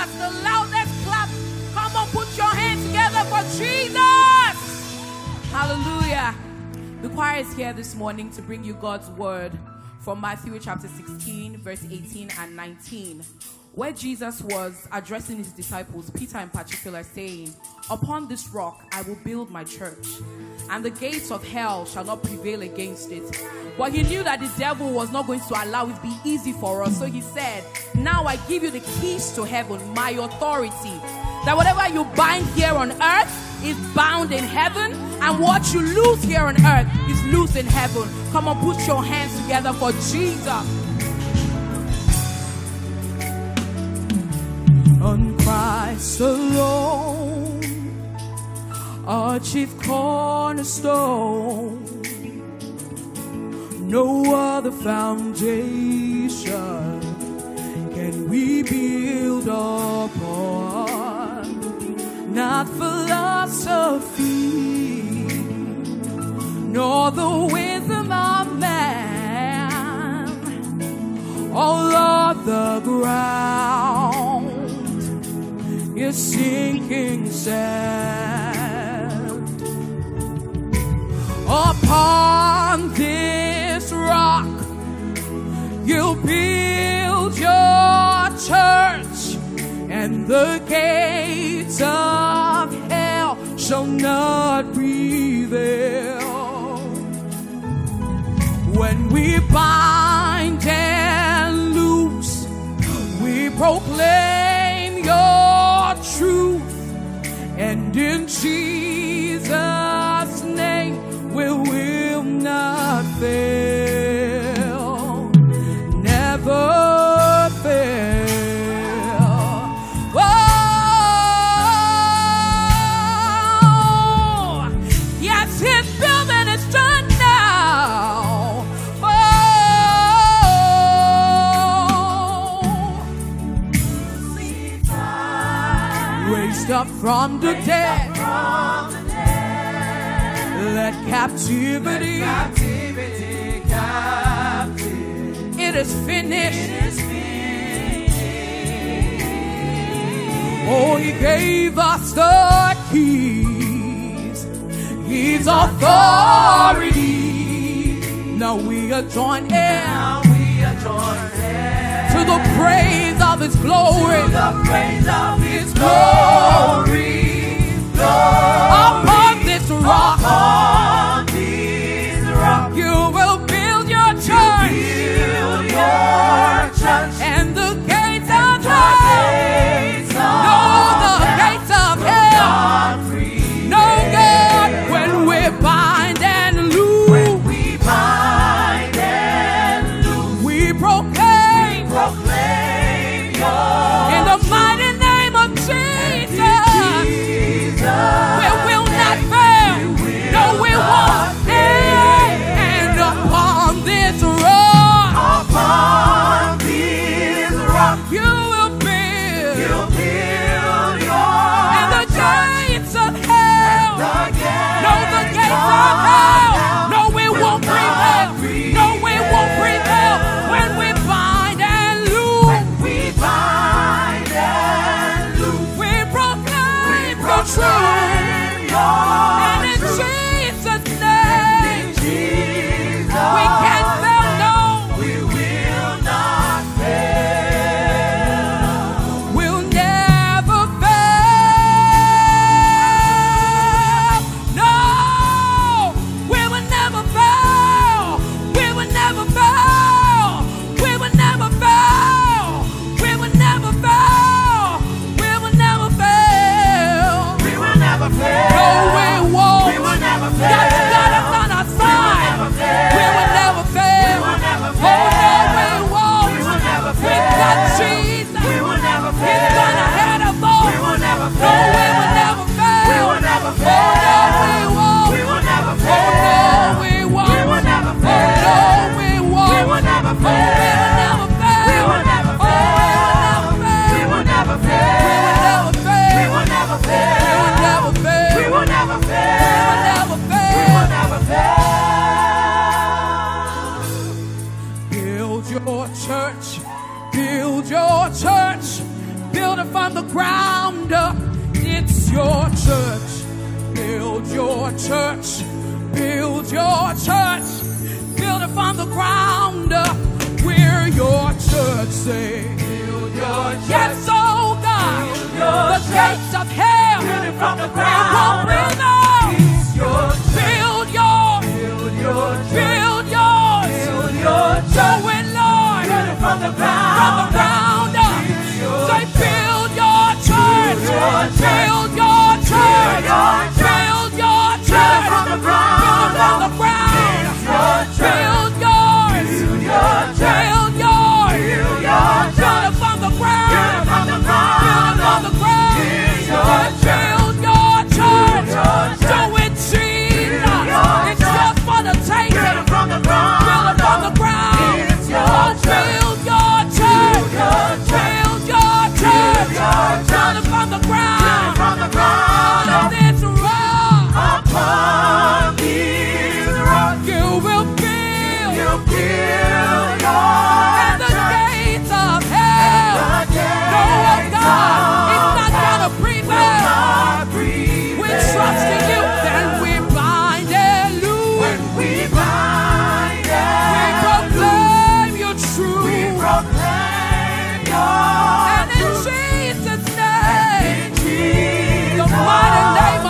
Jesus. The loudest clap. Come on, put your hands together for Jesus. Hallelujah. The choir is here this morning to bring you God's word from Matthew chapter 16, verse 18 and 19, where Jesus was addressing his disciples, Peter in particular, saying, Upon this rock I will build my church, and the gates of hell shall not prevail against it. But he knew that the devil was not going to allow it to be easy for us, so he said, Now I give you the keys to heaven, my authority, that whatever you bind here on earth is bound in heaven, and what you lose here on earth is loose in heaven. Come on, put your hands together for Jesus. On Christ alone, our chief cornerstone, no other foundation can we build upon, not philosophy, nor the wisdom of man, all of the ground is sinking sand. Upon this rock, you build your church, and the gates of hell shall not prevail. When we bind and loose, we proclaim and in Jesus' name we will not fail, from the dead. Let captivity, it is finished. Oh, he gave us the keys, his authority. Now we are joined in to the praise of his glory. To the praise of his glory. Upon try. from the ground. church. Running the ground. The ground. Rock. Upon these. You will. You your the gates of hell. No, it's not going to prevail. We're trusting you. name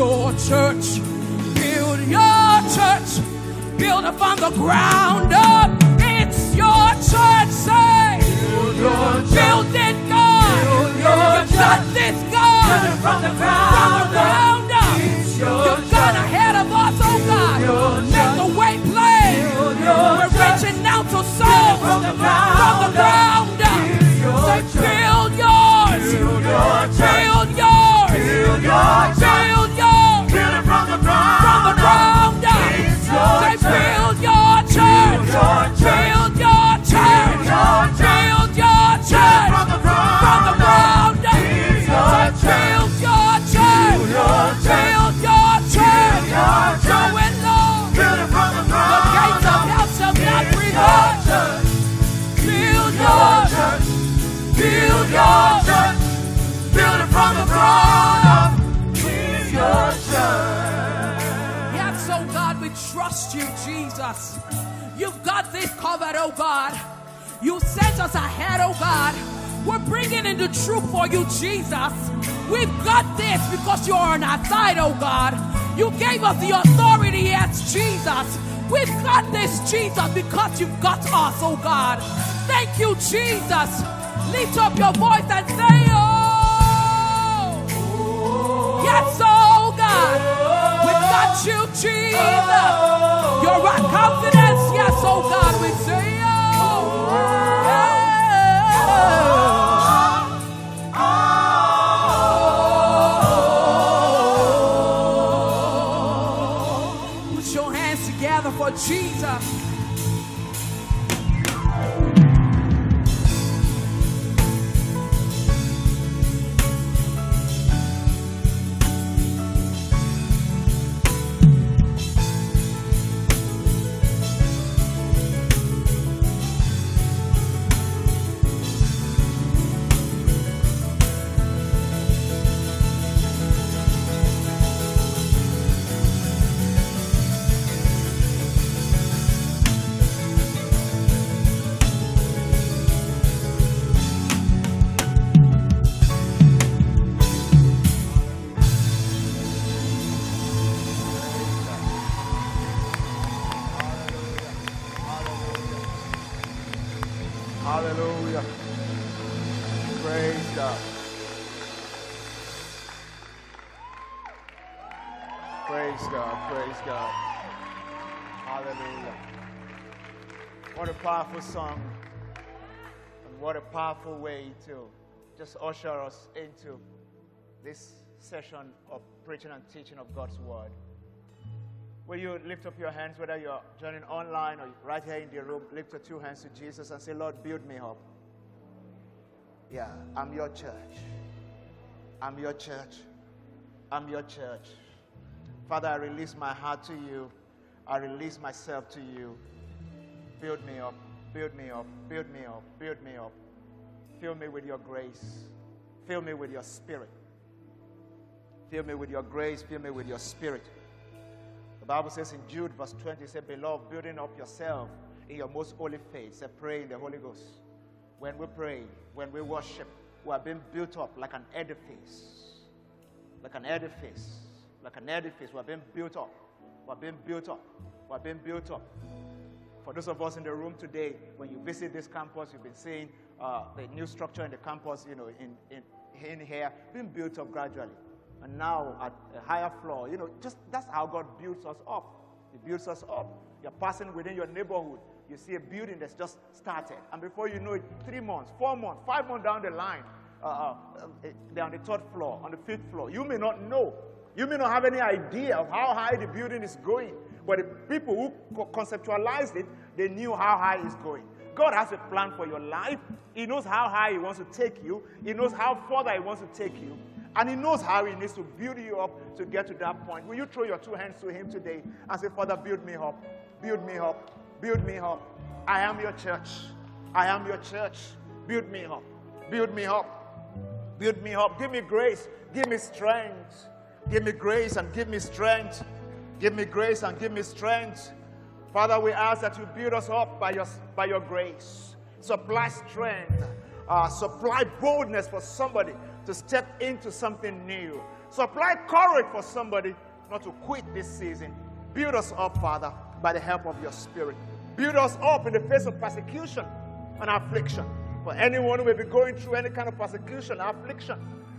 your church. Build your church. Build up on the ground up. It's your church. Say, build, your church. build it, God. Build your, your church. church is God. Build it from the ground, from the ground up. up. It's your, your trust you, Jesus. You've got this covered, oh God. You sent us ahead, oh God. We're bringing in the truth for you, Jesus. We've got this because you're on our side, oh God. You gave us the authority as Jesus. We've got this, Jesus, because you've got us, oh God. Thank you, Jesus. Lift up your voice and say, Oh, yes, oh God, we got you, Jesus. You're our confidence, yes, oh God, we do. Powerful song. And what a powerful way to just usher us into this session of preaching and teaching of God's Word. Will you lift up your hands, whether you're joining online or right here in the room, lift your two hands to Jesus and say, Lord, build me up. Yeah, I'm your church. I'm your church. I'm your church. Father, I release my heart to you. I release myself to you. Build me up, build me up, build me up, build me up. Fill me with your grace. Fill me with your spirit. Fill me with your grace. Fill me with your spirit. The Bible says in Jude, verse 20, it says, Beloved, building up yourself in your most holy faith. Say, pray in the Holy Ghost. When we pray, when we worship, we are being built up like an edifice. Like an edifice. Like an edifice. We are being built up. We are being built up. We are being built up. For those of us in the room today, when you visit this campus, you've been seeing uh, the new structure in the campus, you know, in, in, in here, being built up gradually and now at a higher floor. You know, just that's how God builds us up. He builds us up. You're passing within your neighborhood. You see a building that's just started. And before you know it, three months, four months, five months down the line, uh, uh, they're on the third floor, on the fifth floor. You may not know. You may not have any idea of how high the building is going. But the people who conceptualized it, they knew how high it's going. God has a plan for your life. He knows how high He wants to take you. He knows how further He wants to take you. And He knows how He needs to build you up to get to that point. Will you throw your two hands to Him today and say, Father, build me up, build me up, build me up. I am your church. I am your church. Build me up, build me up, build me up. Give me grace, give me strength. Give me grace and give me strength. Give me grace and give me strength. Father, we ask that you build us up by your, by your grace. Supply strength, uh, supply boldness for somebody to step into something new. Supply courage for somebody not to quit this season. Build us up, Father, by the help of your Spirit. Build us up in the face of persecution and affliction. For anyone who may be going through any kind of persecution, affliction,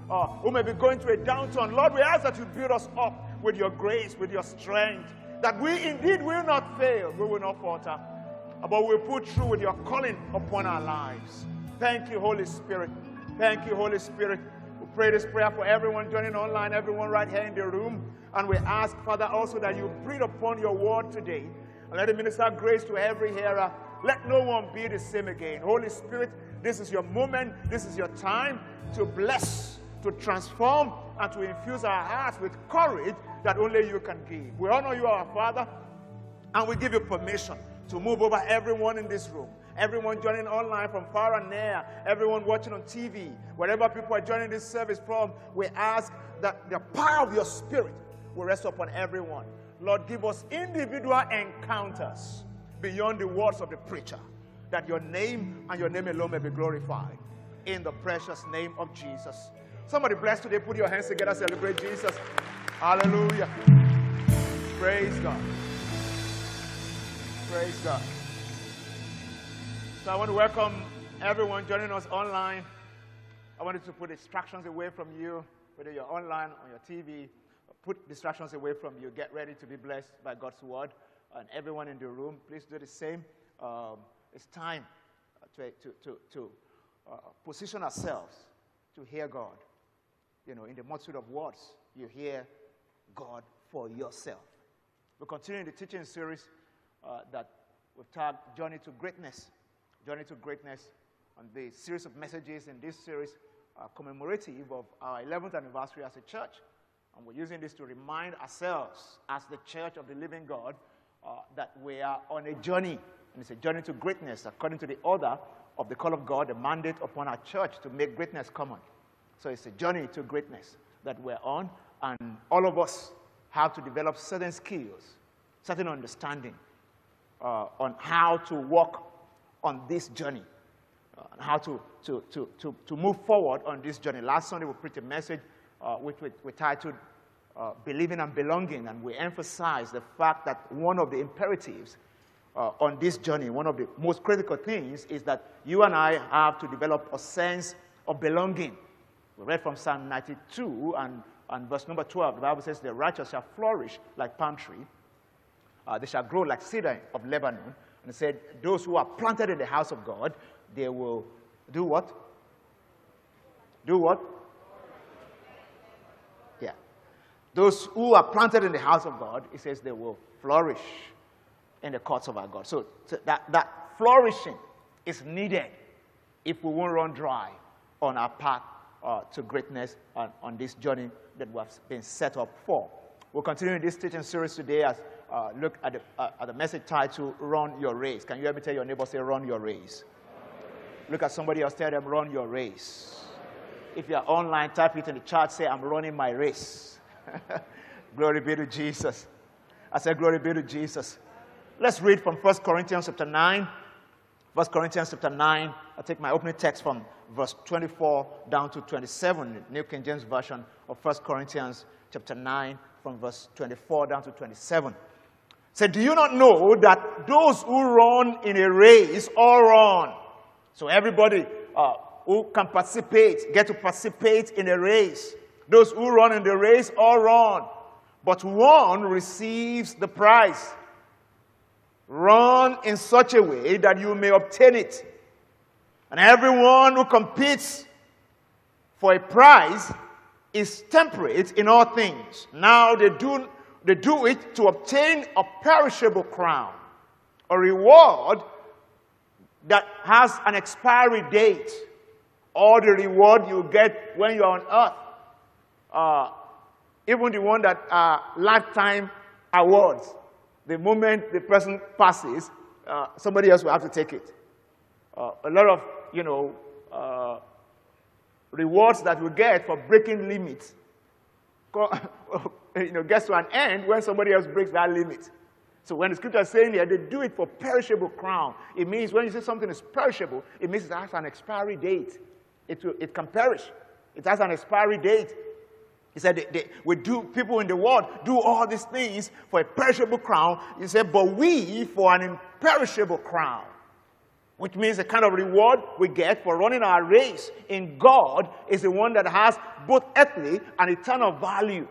or who may be going through a downturn, Lord, we ask that you build us up with your grace, with your strength, that we indeed will not fail, we will not falter, but we'll put through with your calling upon our lives. Thank you, Holy Spirit. Thank you, Holy Spirit. We pray this prayer for everyone joining online, everyone right here in the room. And we ask, Father, also that you breathe upon your word today. And let it minister grace to every hearer. Let no one be the same again. Holy Spirit, this is your moment. This is your time to bless, to transform, and to infuse our hearts with courage that only you can give. We honor you, our Father, and we give you permission to move over everyone in this room everyone joining online from far and near, everyone watching on TV, wherever people are joining this service from, we ask that the power of your spirit will rest upon everyone. Lord, give us individual encounters beyond the words of the preacher, that your name and your name alone may be glorified. In the precious name of Jesus. Somebody bless today. Put your hands together. Celebrate Jesus. Hallelujah. Praise God. Praise God. So I want to welcome everyone joining us online. I wanted to put distractions away from you, whether you're online, on your TV. Put distractions away from you. Get ready to be blessed by God's word. And everyone in the room, please do the same. Um, it's time to, to, to, to uh, position ourselves to hear God. You know, in the multitude of words, you hear God for yourself. We're continuing the teaching series uh, that we've tagged Journey to Greatness. Journey to Greatness, and the series of messages in this series are commemorative of our 11th anniversary as a church. And we're using this to remind ourselves, as the church of the living God, uh, that we are on a journey. And it's a journey to greatness according to the order of the call of God, the mandate upon our church to make greatness common. So it's a journey to greatness that we're on. And all of us have to develop certain skills, certain understanding uh, on how to walk on this journey, uh, how to, to, to, to, to move forward on this journey. Last Sunday, we preached a message uh, which we, we titled uh, Believing and Belonging, and we emphasized the fact that one of the imperatives uh, on this journey, one of the most critical things is that you and I have to develop a sense of belonging. We read from Psalm 92 and, and verse number 12. The Bible says, The righteous shall flourish like palm tree. Uh, they shall grow like cedar of Lebanon. And it said, Those who are planted in the house of God, they will do what? Do what? Yeah. Those who are planted in the house of God, it says they will flourish in the courts of our God. So, so that, that flourishing is needed if we won't run dry on our path uh, to greatness on, on, this journey that we have been set up for. We'll continue this teaching series today as uh, look at the, uh, at the message title, Run Your Race. Can you ever tell your neighbor, say, Run Your Race? Look at somebody else, tell them, Run Your Race. If you're online, type it in the chat, say, I'm running my race. glory be to Jesus. I said, Glory be to Jesus. Let's read from 1 Corinthians chapter 9. 1 Corinthians chapter 9. I take my opening text from verse 24 down to 27, New King James Version of 1 Corinthians chapter 9, from verse 24 down to 27. Say, do you not know that those who run in a race all run? So everybody uh, who can participate get to participate in a race. Those who run in the race all run, but one receives the prize. Run in such a way that you may obtain it. And everyone who competes for a prize is temperate in all things. Now they do, they do it to obtain a perishable crown, a reward that has an expiry date, or the reward you get when you're on earth. Uh, even the one that are lifetime awards. The moment the person passes, uh, somebody else will have to take it. Uh, a lot of, you know, uh, rewards that we get for breaking limits, you know, gets to an end when somebody else breaks that limit. So when the scripture is saying here, they do it for perishable crown. It means when you say something is perishable, it means it has an expiry date. It, will, it can perish. It has an expiry date. He said, they, they, we do, people in the world do all these things for a perishable crown. He said, but we for an imperishable crown. Which means the kind of reward we get for running our race in God is the one that has both earthly and eternal value.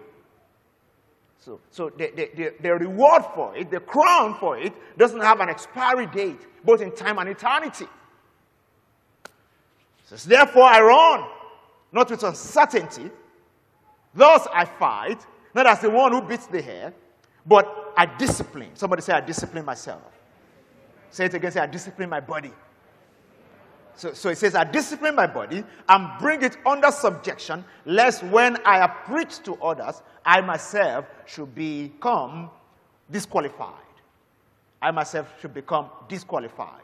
So, so the, the, the, reward for it, the crown for it, doesn't have an expiry date, both in time and eternity. Says, therefore I run, not with uncertainty, Thus I fight, not as the one who beats the hair, but I discipline. Somebody say, I discipline myself. Say it again, say, I discipline my body. So, so it says, I discipline my body and bring it under subjection, lest when I have preached to others, I myself should become disqualified. I myself should become disqualified.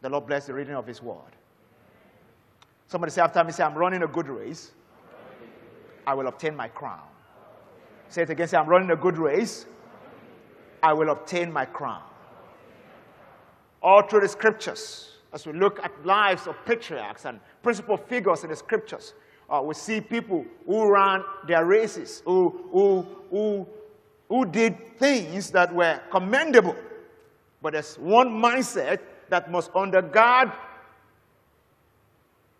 The Lord bless the reading of His word. Somebody say after me, say, I'm running a good race. I will obtain my crown. Say it again. Say, I'm running a good race. I will obtain my crown. All through the scriptures, as we look at lives of patriarchs and principal figures in the scriptures, uh, we see people who ran their races, who, who, who, who did things that were commendable. But there's one mindset that must undergird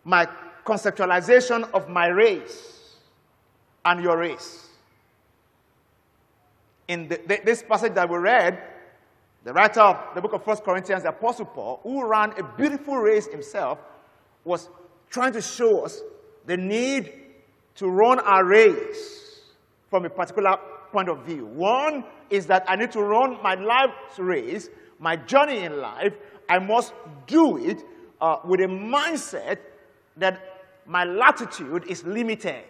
my conceptualization of my race and your race. In the, this passage that we read, the writer of the book of First Corinthians, the Apostle Paul, who ran a beautiful race himself, was trying to show us the need to run our race from a particular point of view. One is that I need to run my life's race, my journey in life. I must do it uh, with a mindset that my latitude is limited.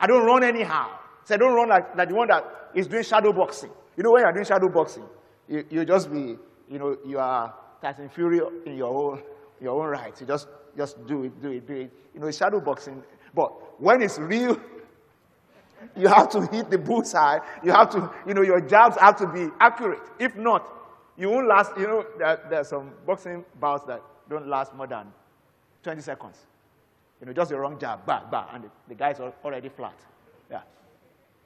I don't run anyhow. So I don't run like, like the one that is doing shadow boxing. You know, when you're doing shadow boxing, you, you just be, you know, you are Tyson Fury in your own, your own right. You just, just do it, do it, do it. You know, shadow boxing. But when it's real, you have to hit the bullseye. You have to, you know, your jabs have to be accurate. If not, you won't last, you know, there, there are some boxing bouts that don't last more than 20 seconds. You know, just the wrong jab, bah, bah, and the, the guy's already flat. Yeah.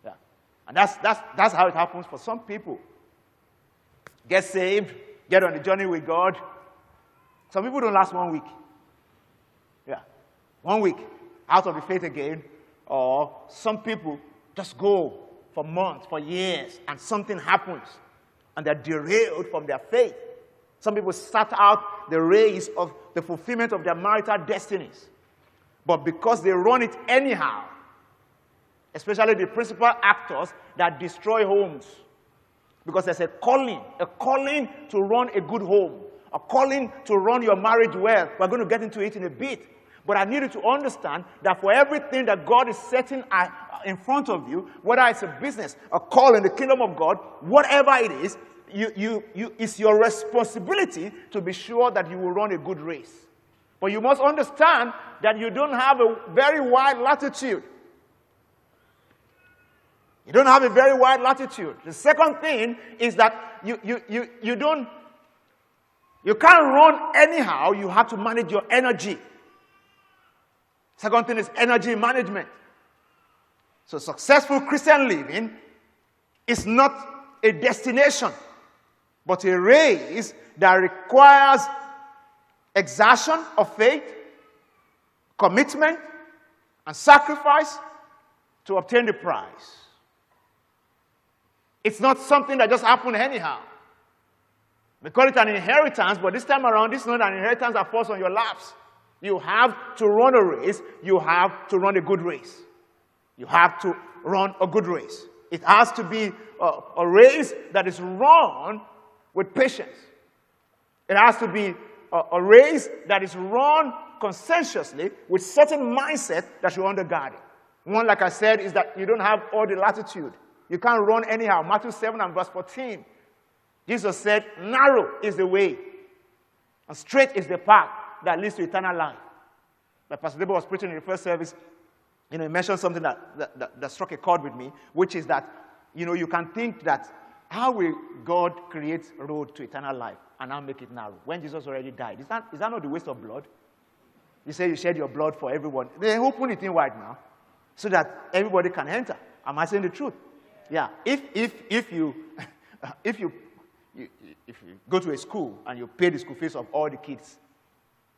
Yeah. And that's, that's, that's how it happens for some people. get saved, get on the journey with God. Some people don't last one week. Yeah. One week out of the faith again. Or some people just go for months, for years, and something happens and they're derailed from their faith. Some people start out the race of the fulfillment of their marital destinies. But because they run it anyhow, especially the principal actors that destroy homes, because there's a calling, a calling to run a good home, a calling to run your marriage well. We're going to get into it in a bit. But I need you to understand that for everything that God is setting in front of you, whether it's a business, a call in the kingdom of God, whatever it is, you, you, you, it's your responsibility to be sure that you will run a good race. But you must understand that you don't have a very wide latitude. You don't have a very wide latitude. The second thing is that you, you, you, you don't, you can't run anyhow. You have to manage your energy. Second thing is energy management. So successful Christian living is not a destination, but a race that requires exertion of faith, commitment, and sacrifice to obtain the prize. It's not something that just happened anyhow. We call it an inheritance, but this time around, is not an inheritance that falls on your laps. You have to run a race. You have to run a good race. You have to run a good race. It has to be a, a race that is run with patience. It has to be a, a race that is run conscientiously with certain mindset that you're undergirding. One, like I said, is that you don't have all the latitude. You can't run anyhow. Matthew 7 and verse 14. Jesus said, Narrow is the way, and straight is the path that leads to eternal life. Like Pastor Debo was preaching in the first service, you know, he mentioned something that, that, that, that struck a chord with me, which is that, you know, you can think that how will God create road to eternal life and now make it narrow when Jesus already died? Is that, is that not the waste of blood? You say you shed your blood for everyone. They open it in wide now so that everybody can enter. Am I saying the truth? Yeah. If, if, if, you, if, you, you, if you go to a school and you pay the school fees of all the kids,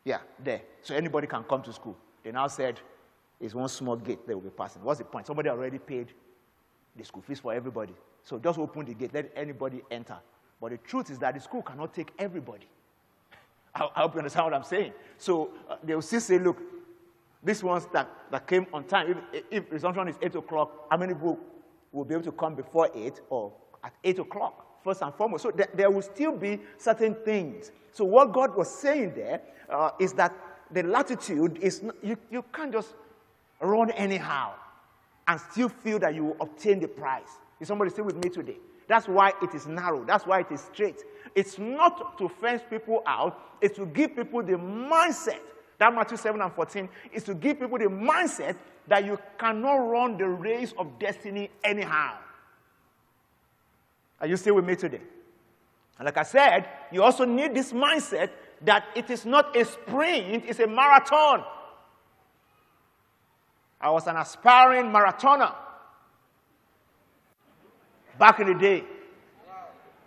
yeah, there. So anybody can come to school. They now said it's one small gate they will be passing. What's the point? Somebody already paid the school fees for everybody. So just open the gate, let anybody enter. But the truth is that the school cannot take everybody. I, I hope you understand what I'm saying. So uh, they will still say, look, these ones that, that came on time, if, if resumption is 8 o'clock, how many people will be able to come before 8 or at 8 o'clock, first and foremost. So th- there will still be certain things. So what God was saying there uh, is that the latitude is, not, you, you can't just run anyhow and still feel that you will obtain the prize. Is somebody still with me today? That's why it is narrow. That's why it is straight. It's not to fence people out, it's to give people the mindset. That Matthew 7 and 14 is to give people the mindset that you cannot run the race of destiny anyhow. Are you still with me today? And like I said, you also need this mindset that it is not a sprint, it's a marathon. I was an aspiring marathoner back in the day.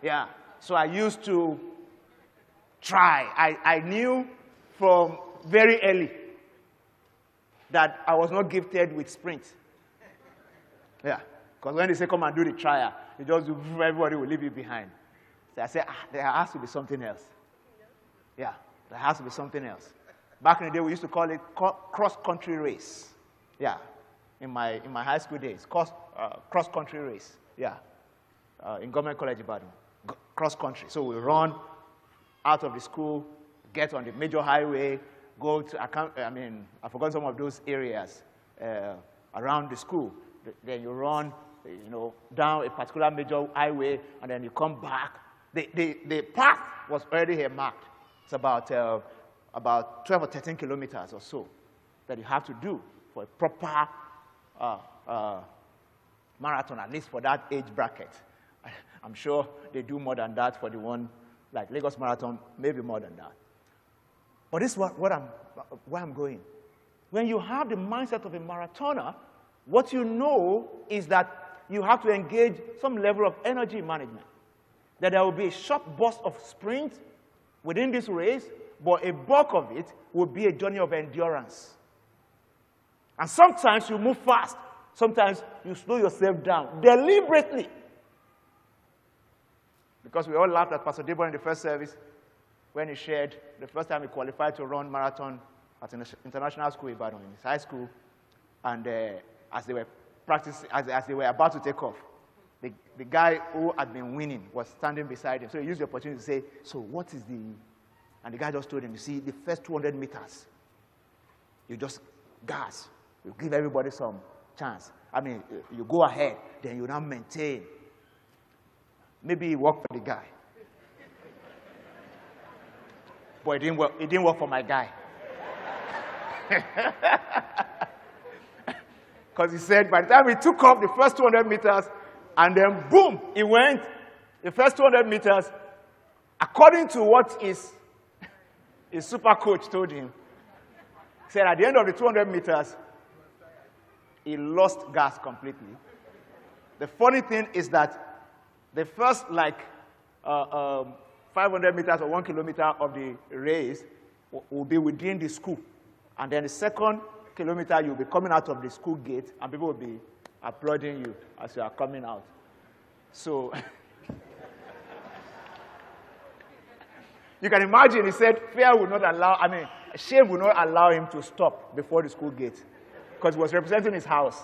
Yeah. So I used to try. I, I knew from very early that I was not gifted with sprint. Yeah. Because when they say, come and do the trial, you just everybody will leave you behind. So I said, ah, there has to be something else. Yeah, there has to be something else. Back in the day, we used to call it cross country race. Yeah, in my, in my high school days, cross, uh, cross country race. Yeah, uh, in Government College Ibadan, cross country. So we run out of the school, get on the major highway, go to, I, mean, I forgot some of those areas uh, around the school. Then you run, you know, down a particular major highway, and then you come back. The, the, the path was already here marked. It's about, uh, about 12 or 13 kilometers or so that you have to do for a proper uh, uh, marathon, at least for that age bracket. I'm sure they do more than that for the one like Lagos Marathon, maybe more than that. But this is what, what I'm, where I'm going. When you have the mindset of a marathoner, what you know is that you have to engage some level of energy management. that there will be a short burst of sprint within this race, but a bulk of it will be a journey of endurance. And sometimes you move fast, sometimes you slow yourself down deliberately. Because we all laughed at Pastor Debo in the first service when he shared the first time he qualified to run marathon at an international school in Ibadan, in his high school. And uh, as they were practicing, as, as they were about to take off, the, the guy who had been winning was standing beside him. So he used the opportunity to say, So what is the. And the guy just told him, You see, the first 200 meters, you just gas. You give everybody some chance. I mean, you go ahead, then you now maintain. Maybe it worked for the guy. but it didn't work, it didn't work for my guy. Because he said by the time he took off the first 200 meters, and then boom, he went the first 200 meters, according to what his, his super coach told him. He said at the end of the 200 meters, he lost gas completely. The funny thing is that the first, like, uh, um, 500 meters or one kilometer of the race will be within the school. And then the second kilometer, you'll be coming out of the school gate, and people will be applauding you as you are coming out. So, you can imagine, he said, fear will not allow, I mean, shame will not allow him to stop before the school gate because he was representing his house.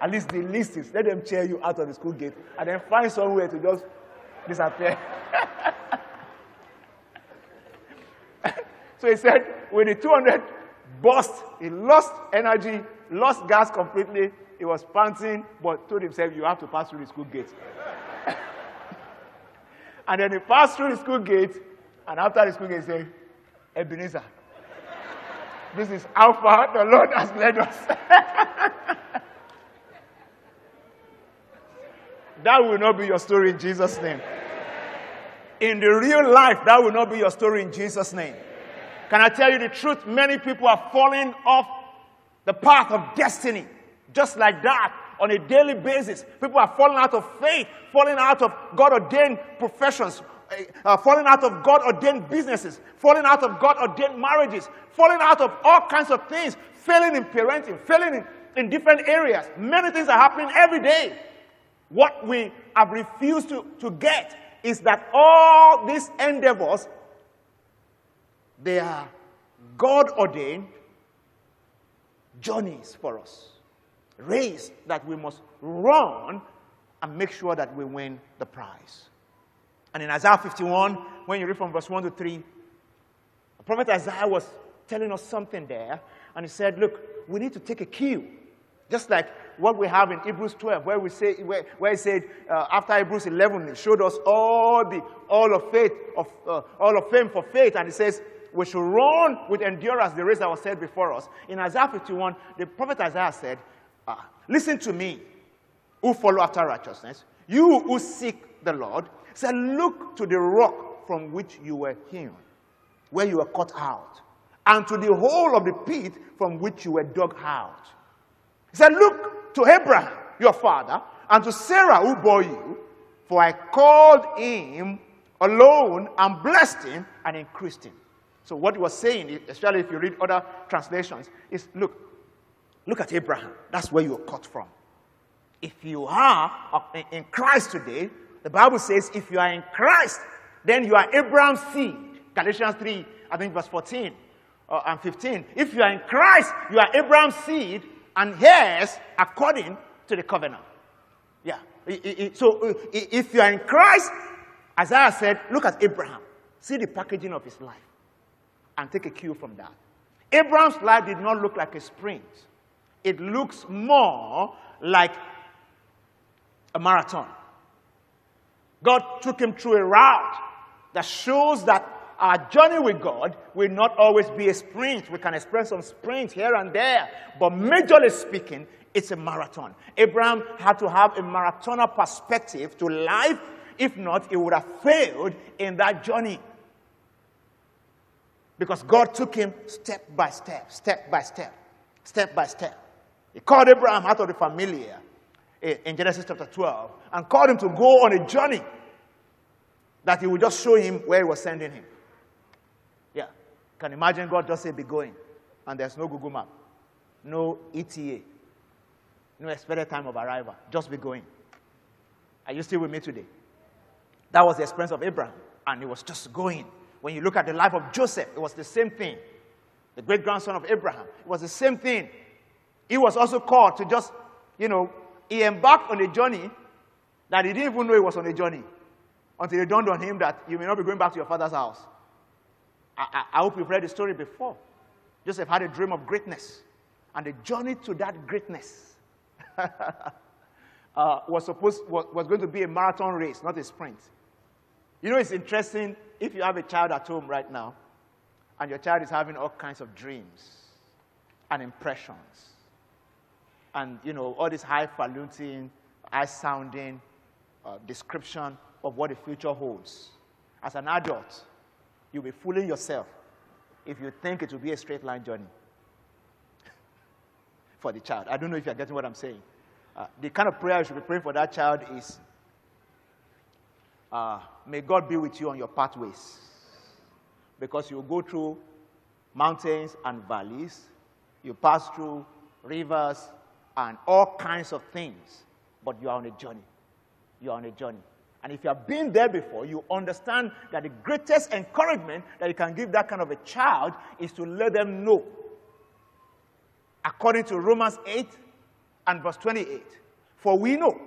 At least the least is let them cheer you out of the school gate and then find somewhere to just disappear. so he said, when the 200 burst, he lost energy, lost gas completely. He was panting, but told himself, You have to pass through the school gate. and then he passed through the school gate, and after the school gate, he said, Ebenezer, this is how far the Lord has led us. that will not be your story in Jesus' name. In the real life, that will not be your story in Jesus' name. Can I tell you the truth? Many people are falling off the path of destiny. Just like that, on a daily basis. People are falling out of faith, falling out of God ordained professions, uh, falling out of God ordained businesses, falling out of God ordained marriages, falling out of all kinds of things, failing in parenting, failing in, in different areas. Many things are happening every day. What we have refused to, to get is that all these endeavors, they are God ordained journeys for us. Race that we must run and make sure that we win the prize. And in Isaiah 51, when you read from verse 1 to 3, the prophet Isaiah was telling us something there, and he said, Look, we need to take a cue. Just like what we have in Hebrews 12, where we say, where, where he said, uh, after Hebrews 11, he showed us all the all of faith, of uh, all of fame for faith, and he says, we should run with endurance the race that was set before us. In Isaiah 51, the prophet Isaiah said, uh, Listen to me, who follow after righteousness, you who seek the Lord, said, Look to the rock from which you were hewn, where you were cut out, and to the hole of the pit from which you were dug out. He said, Look to Abraham, your father, and to Sarah, who bore you, for I called him alone and blessed him and increased him. So, what he was saying, especially if you read other translations, is look, look at Abraham. That's where you were cut from. If you are in Christ today, the Bible says, if you are in Christ, then you are Abraham's seed. Galatians 3, I think verse 14 uh, and 15. If you are in Christ, you are Abraham's seed and heirs according to the covenant. Yeah. So uh, if you are in Christ, Isaiah said, look at Abraham. See the packaging of his life and take a cue from that. Abraham's life did not look like a sprint. It looks more like a marathon. God took him through a route that shows that our journey with God will not always be a sprint. We can experience some sprints here and there, but majorly speaking, it's a marathon. Abraham had to have a marathoner perspective to life. If not, he would have failed in that journey. Because God took him step by step, step by step, step by step. He called Abraham out of the familiar in Genesis chapter 12 and called him to go on a journey that he would just show him where he was sending him. Can imagine God just say, be going. And there's no Google map, no ETA, no expected time of arrival. Just be going. Are you still with me today? That was the experience of Abraham. And he was just going. When you look at the life of Joseph, it was the same thing. The great grandson of Abraham, it was the same thing. He was also called to just, you know, he embarked on a journey that he didn't even know he was on a journey until it dawned on him that you may not be going back to your father's house. I, I, hope you've read the story before. Joseph had a dream of greatness, and the journey to that greatness uh, was supposed was, was going to be a marathon race, not a sprint. You know, it's interesting if you have a child at home right now, and your child is having all kinds of dreams and impressions and you know all this highfalutin, high-sounding uh, description of what the future holds. As an adult, you'll be fooling yourself if you think it will be a straight line journey for the child. I don't know if you're getting what I'm saying. Uh, the kind of prayer you should be praying for that child is uh, May God be with you on your pathways. Because you go through mountains and valleys, you pass through rivers and all kinds of things, but you are on a journey. You are on a journey. And if you have been there before, you understand that the greatest encouragement that you can give that kind of a child is to let them know. According to Romans 8 and verse 28, for we know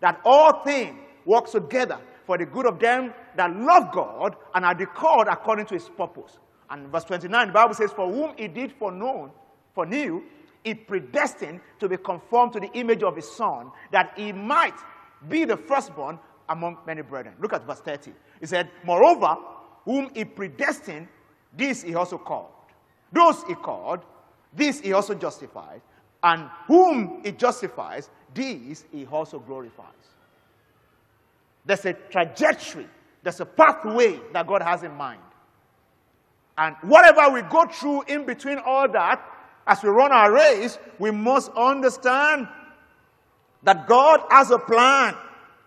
that all things work together for the good of them that love God and are called according to his purpose. And verse 29, the Bible says, For whom he did foreknown, foreknew, he predestined to be conformed to the image of his son, that he might be the firstborn among many brethren. Look at verse 30. He said, Moreover, whom he predestined, this he also called. Those he called, this he also justified. And whom he justifies, these he also glorifies. There's a trajectory, there's a pathway that God has in mind. And whatever we go through in between all that, as we run our race, we must understand that God has a plan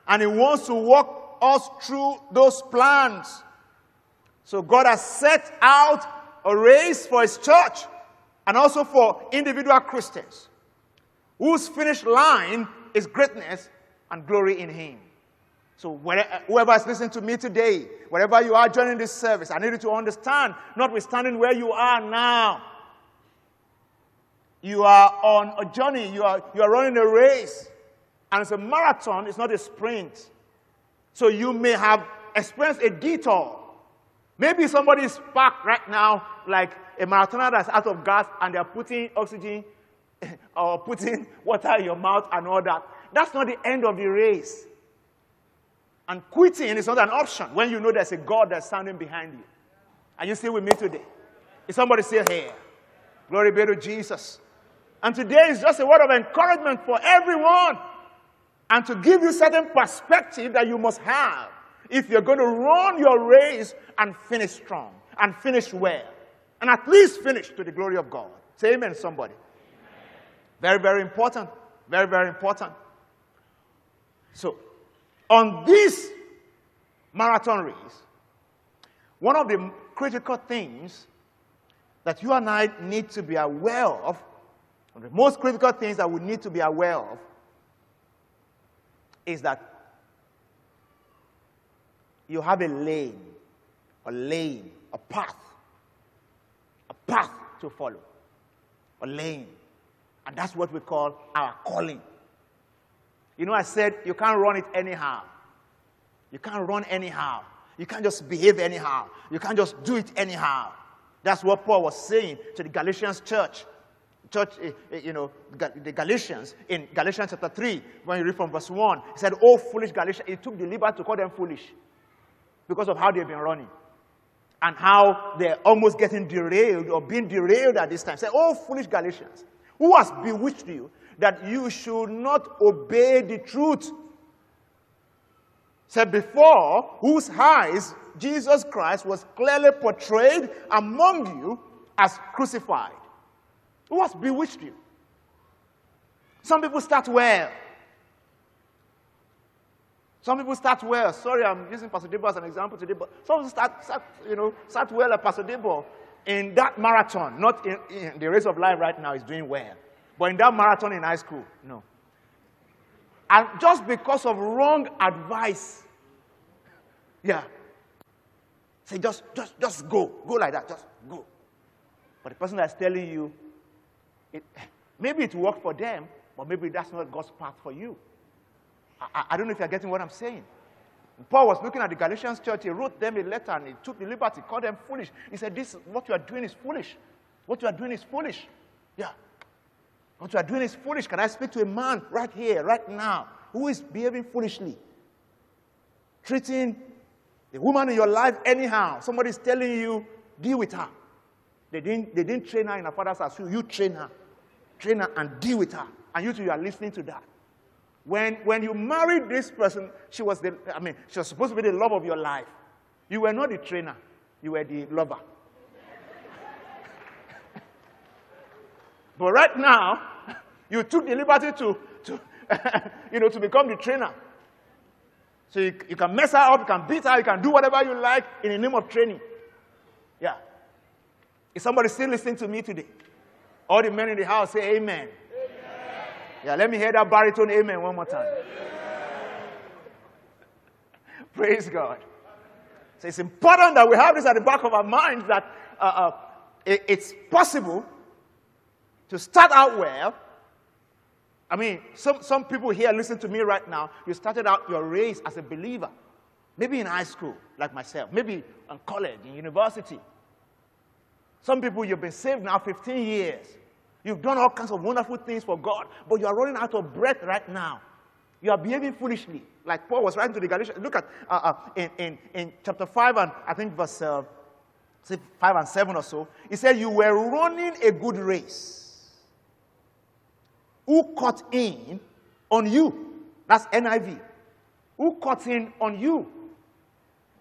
and He wants to walk us through those plans. So God has set out a race for His church and also for individual Christians whose finish line is greatness and glory in Him. So, whoever is listening to me today, wherever you are joining this service, I need you to understand, notwithstanding where you are now, you are on a journey, you are, you are running a race. And it's a marathon, it's not a sprint. So you may have experienced a detour. Maybe somebody is parked right now, like a marathoner that's out of gas, and they're putting oxygen or putting water in your mouth and all that. That's not the end of the race. And quitting is not an option when you know there's a God that's standing behind you. Are you still with me today? Is somebody still here? Glory be to Jesus. And today is just a word of encouragement for everyone and to give you certain perspective that you must have if you're going to run your race and finish strong and finish well and at least finish to the glory of God. Say amen, somebody. Very, very important. Very, very important. So, on this marathon race, one of the critical things that you and I need to be aware of the most critical things that we need to be aware of is that you have a lane, a lane, a path, a path to follow, a lane. And that's what we call our calling. You know, I said you can't run it anyhow. You can't run anyhow. You can't just behave anyhow. You can't just do it anyhow. That's what Paul was saying to the Galatians church church, eh, eh, you know, the Galatians, in Galatians chapter 3, when you read from verse 1, he said, Oh, foolish Galatians. He took the liberty to call them foolish because of how they've been running and how they're almost getting derailed or being derailed at this time. Say, Oh, foolish Galatians, who has bewitched you that you should not obey the truth? Said before, whose eyes Jesus Christ was clearly portrayed among you as crucified. Who has bewitched you? Some people start well. Some people start well. Sorry, I'm using Pastor Debo as an example today, but some people start, start you know, start well at Pastor Debo in that marathon, not in, in the race of life right now is doing well. But in that marathon in high school, no. And just because of wrong advice, yeah. Say just just just go. Go like that. Just go. But the person that's telling you, it, maybe it worked for them, but maybe that's not God's path for you. I, I don't know if you're getting what I'm saying. Paul was looking at the Galatians church. He wrote them a letter and he took the liberty, called them foolish. He said, This what you are doing is foolish. What you are doing is foolish. Yeah. What you are doing is foolish. Can I speak to a man right here, right now, who is behaving foolishly? Treating the woman in your life anyhow. Somebody's telling you, deal with her. They didn't, they didn't train her in her father's house. You, you train her. Train her and deal with her. And you two, you are listening to that. When, when you married this person, she was the, I mean, she was supposed to be the love of your life. You were not the trainer, you were the lover. but right now, you took the liberty to, to you know, to become the trainer. So you, you can mess her up, you can beat her, you can do whatever you like in the name of training. Yeah. Is somebody still listening to me today? All the men in the house say amen. Yeah, let me hear that baritone amen one more time. Praise God. So it's important that we have this at the back of our minds that uh, uh, it, it's possible to start out well. I mean, some, some people here listen to me right now. You started out your race as a believer, maybe in high school, like myself, maybe in college, in university. Some people, you've been saved now 15 years. You've done all kinds of wonderful things for God, but you are running out of breath right now. You are behaving foolishly. Like Paul was writing to the Galatians. Look at uh, uh, in, in, in chapter 5 and I think verse uh, 5 and 7 or so. He said, You were running a good race. Who cut in on you? That's NIV. Who cut in on you?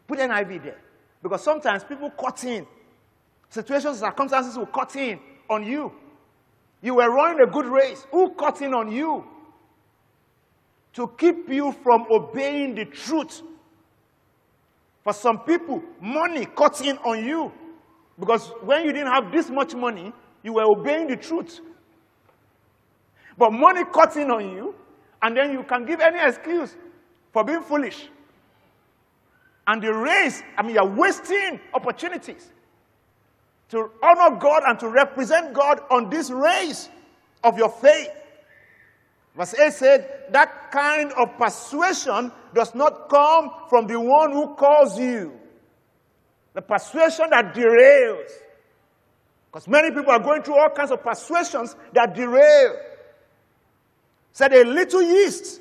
Put NIV there. Because sometimes people cut in. Situations, and circumstances will cut in on you. You were running a good race. Who cut in on you? To keep you from obeying the truth. For some people, money cut in on you. Because when you didn't have this much money, you were obeying the truth. But money cut in on you, and then you can give any excuse for being foolish. And the race, I mean, you're wasting opportunities to honor God and to represent God on this race of your faith. Verse 8 said, That kind of persuasion does not come from the one who calls you. The persuasion that derails. Because many people are going through all kinds of persuasions that derail. Said a little yeast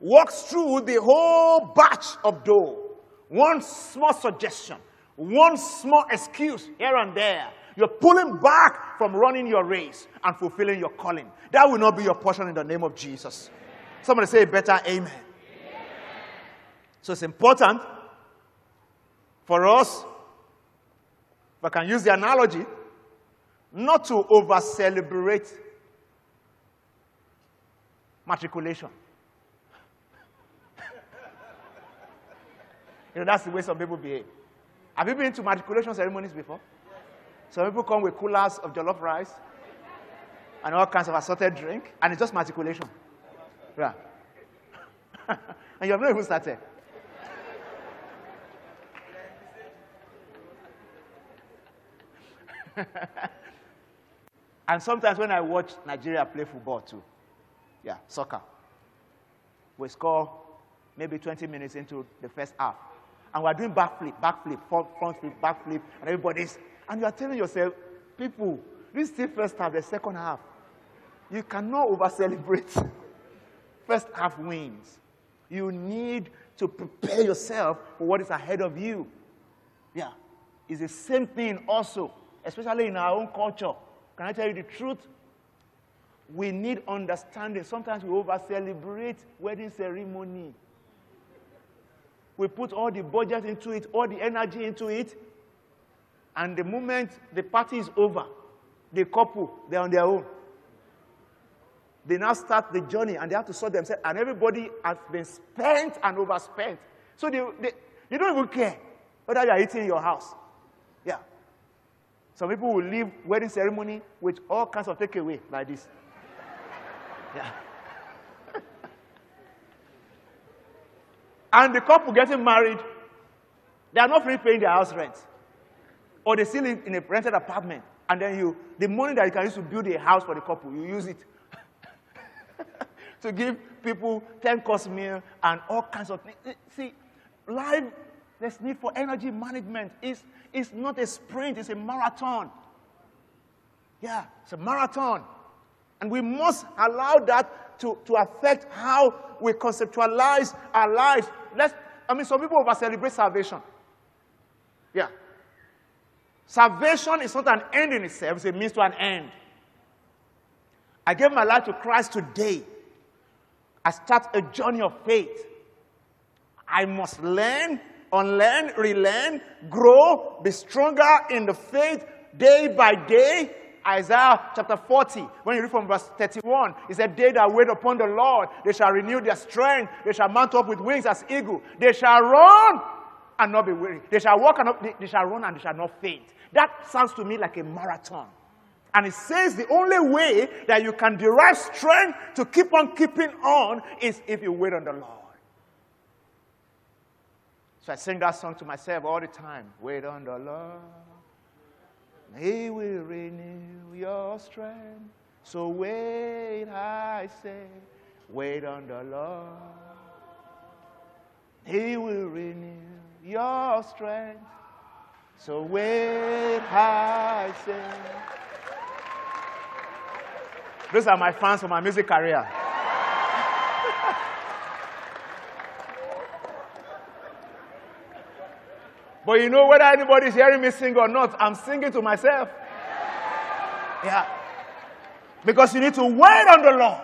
walks through the whole batch of dough. One small suggestion one small excuse here and there, you're pulling back from running your race and fulfilling your calling. That will not be your portion in the name of Jesus. Somebody say better amen. amen. So it's important for us, if I can use the analogy, not to over celebrate matriculation. you know, that's the way some people behave. Have you been to matriculation ceremonies before? Some people come with coolers of jollof rice and all kinds of assorted drink, and it's just matriculation. Yeah. and you have not even started. and sometimes when I watch Nigeria play football too, yeah, soccer, we score maybe 20 minutes into the first half and we're doing backflip, backflip, front, flip, backflip, and everybody's, and you are telling yourself, people, this is the first half, the second half. You cannot over celebrate first half wins. You need to prepare yourself for what is ahead of you. Yeah. It's the same thing also, especially in our own culture. Can I tell you the truth? We need understanding. Sometimes we over celebrate wedding ceremony. We put all the budget into it, all the energy into it. And the moment the party is over, the couple, they're on their own. They now start the journey and they have to sort themselves, and everybody has been spent and overspent. So they, they, they don't even care whether you are eating in your house. Yeah. Some people will leave wedding ceremony with all kinds of takeaway like this. Yeah. And the couple getting married, they are not free paying their house rent. Or they still live in a rented apartment. And then you, the money that you can use to build a house for the couple, you use it to give people 10 course meal and all kinds of things. See, life, there's need for energy management. It's, it's not a sprint, it's a marathon. Yeah, it's a marathon. And we must allow that to, to affect how we conceptualize our lives. Let's, I mean, some people over celebrate salvation. Yeah. Salvation is not an end in itself, it's a means to an end. I gave my life to Christ today. I start a journey of faith. I must learn, unlearn, relearn, grow, be stronger in the faith day by day. Isaiah chapter 40, when you read from verse 31, he said, They that wait upon the Lord, they shall renew their strength, they shall mount up with wings as eagle, they shall run and not be weary, they shall walk and not, they, they shall run and they shall not faint. That sounds to me like a marathon. And it says the only way that you can derive strength to keep on keeping on is if you wait on the Lord. So I sing that song to myself all the time. Wait on the Lord. He will renew your strength. So wait, I say, wait on the Lord. He will renew your strength. So wait, I say. Those are my fans for my music career. But you know, whether anybody's hearing me sing or not, I'm singing to myself. Yeah. Because you need to wait on the Lord.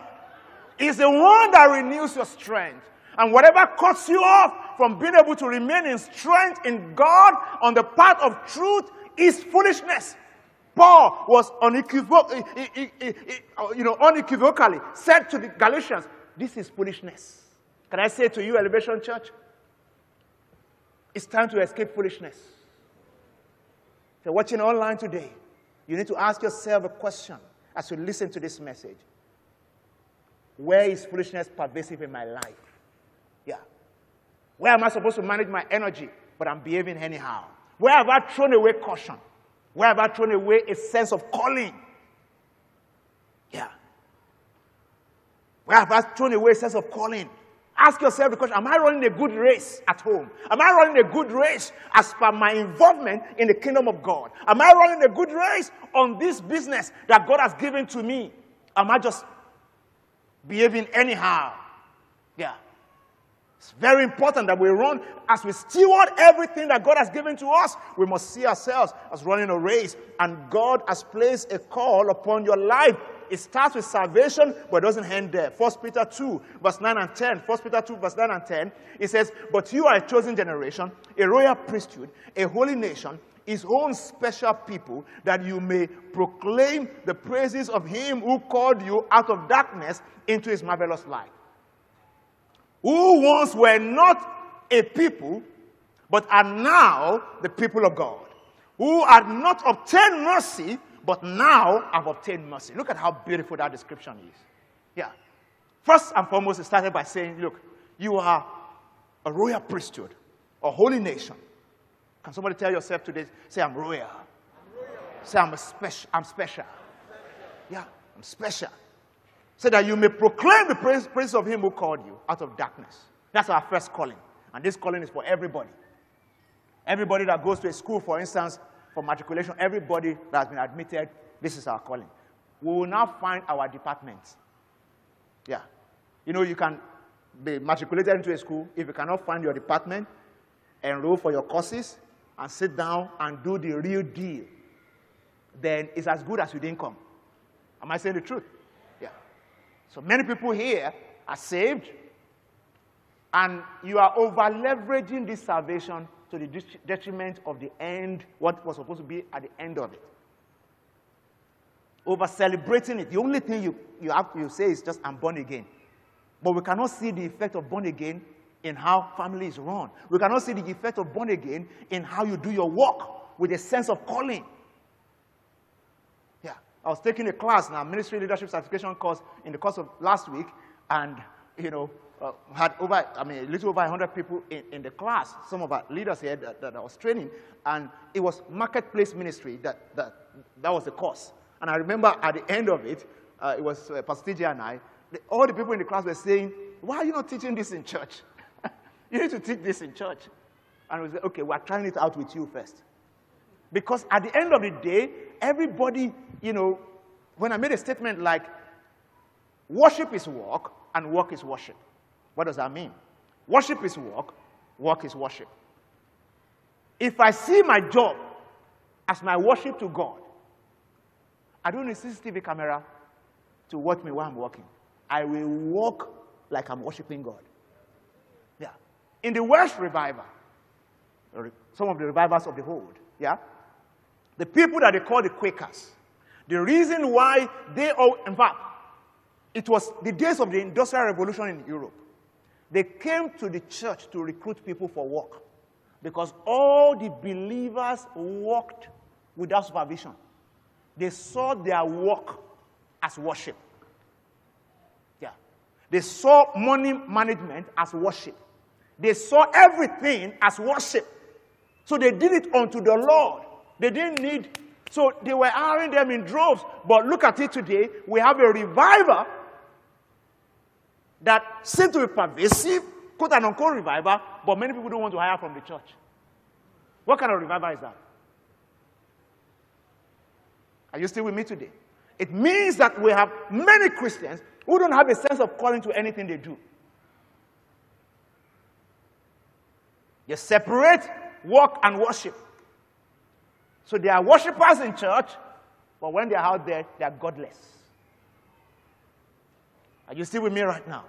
He's the one that renews your strength. And whatever cuts you off from being able to remain in strength in God on the path of truth is foolishness. Paul was unequivocal, uh, you know, unequivocally said to the Galatians, This is foolishness. Can I say to you, Elevation Church? It's time to escape foolishness. If you're watching online today, you need to ask yourself a question as you listen to this message Where is foolishness pervasive in my life? Yeah. Where am I supposed to manage my energy, but I'm behaving anyhow? Where have I thrown away caution? Where have I thrown away a sense of calling? Yeah. Where have I thrown away a sense of calling? Ask yourself the question Am I running a good race at home? Am I running a good race as per my involvement in the kingdom of God? Am I running a good race on this business that God has given to me? Am I just behaving anyhow? Yeah. It's very important that we run as we steward everything that God has given to us. We must see ourselves as running a race, and God has placed a call upon your life. It starts with salvation, but doesn't end there. 1 Peter 2, verse 9 and 10. 1 Peter 2, verse 9 and 10. It says, But you are a chosen generation, a royal priesthood, a holy nation, his own special people, that you may proclaim the praises of him who called you out of darkness into his marvelous light who once were not a people, but are now the people of God, who had not obtained mercy, but now I've obtained mercy. Look at how beautiful that description is. Yeah. First and foremost, it started by saying, Look, you are a royal priesthood, a holy nation. Can somebody tell yourself today, say, I'm royal? I'm royal. Say, I'm, a special, I'm special. Yeah, I'm special so that you may proclaim the praise, praise of him who called you out of darkness. That's our first calling. And this calling is for everybody. Everybody that goes to a school, for instance, for matriculation, everybody that has been admitted, this is our calling. We will now find our departments. Yeah. You know, you can be matriculated into a school. If you cannot find your department, enroll for your courses, and sit down and do the real deal, then it's as good as you didn't come. Am I saying the truth? Yeah. So many people here are saved, and you are over leveraging this salvation to the detriment of the end, what was supposed to be at the end of it. over celebrating it. The only thing you, you, have, you say is just, I'm born again. But we cannot see the effect of born again in how family is run. We cannot see the effect of born again in how you do your work with a sense of calling. Yeah. I was taking a class now, ministry leadership certification course in the course of last week, and you know, uh, had over, I mean, a little over 100 people in, in the class, some of our leaders here that, that I was training, and it was marketplace ministry that, that, that was the course. And I remember at the end of it, uh, it was uh, Pastor and I, the, all the people in the class were saying, why are you not teaching this in church? you need to teach this in church. And we said, okay, we're trying it out with you first. Because at the end of the day, everybody, you know, when I made a statement like, worship is work and work is worship, what does that mean? Worship is work, work is worship. If I see my job as my worship to God, I don't need CCTV camera to watch me while I'm working. I will walk like I'm worshiping God. Yeah. In the Welsh revival, some of the revivals of the old, yeah, the people that they call the Quakers, the reason why they all, in fact, it was the days of the Industrial Revolution in Europe. They came to the church to recruit people for work because all the believers worked without supervision. They saw their work as worship. Yeah. They saw money management as worship. They saw everything as worship. So they did it unto the Lord. They didn't need, so they were hiring them in droves. But look at it today. We have a revival that seems to be pervasive, quote and unquote revival, but many people don't want to hire from the church. What kind of revival is that? Are you still with me today? It means that we have many Christians who don't have a sense of calling to anything they do. You separate work and worship. So they are worshippers in church, but when they're out there, they are godless. Are you still with me right now?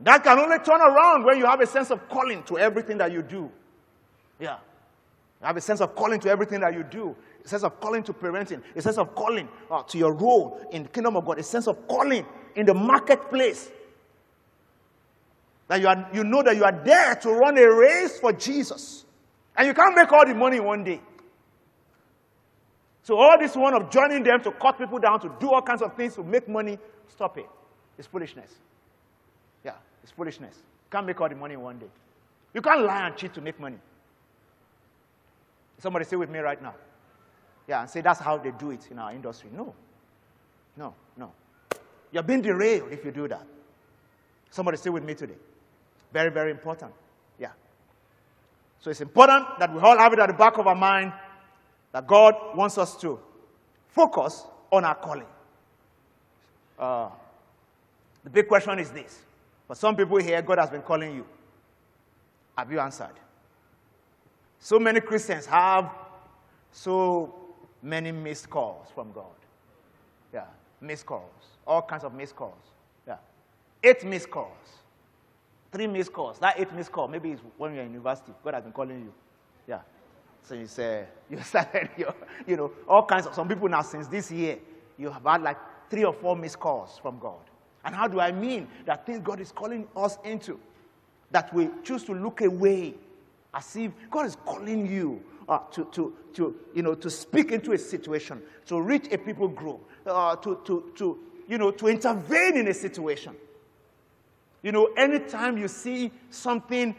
That can only turn around when you have a sense of calling to everything that you do. Yeah. You have a sense of calling to everything that you do. A sense of calling to parenting. A sense of calling uh, to your role in the kingdom of God. A sense of calling in the marketplace. That you, are, you know that you are there to run a race for Jesus. And you can't make all the money one day. So all this one of joining them to cut people down, to do all kinds of things to make money, stop it. It's foolishness. Yeah, it's foolishness. Can't make all the money in one day. You can't lie and cheat to make money. Somebody say with me right now. Yeah, and say that's how they do it in our industry. No. No, no. You're being derailed if you do that. Somebody say with me today. Very, very important. Yeah. So it's important that we all have it at the back of our mind that God wants us to focus on our calling. Uh, the big question is this. For some people here, God has been calling you. Have you answered? So many Christians have so many missed calls from God. Yeah, missed calls. All kinds of missed calls. Yeah. Eight missed calls. Three missed calls. That eight missed call, maybe it's when you're in university. God has been calling you. Yeah. So you say, you started your, you know, all kinds of, some people now since this year, you have had like three or four missed calls from God. And how do I mean that things God is calling us into? That we choose to look away as if God is calling you uh, to, to, to, you know, to speak into a situation, to reach a people group, uh, to, to, to, you know, to intervene in a situation. You know, anytime you see something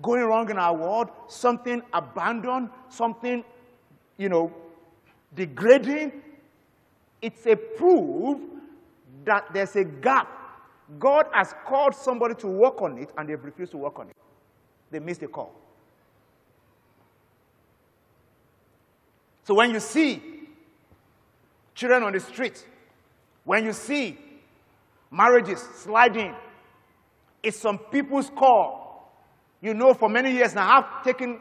going wrong in our world, something abandoned, something, you know, degrading, it's a proof that there's a gap. God has called somebody to work on it and they've refused to work on it. They missed the call. So when you see children on the street, when you see marriages sliding, it's some people's call. You know, for many years now, I've taken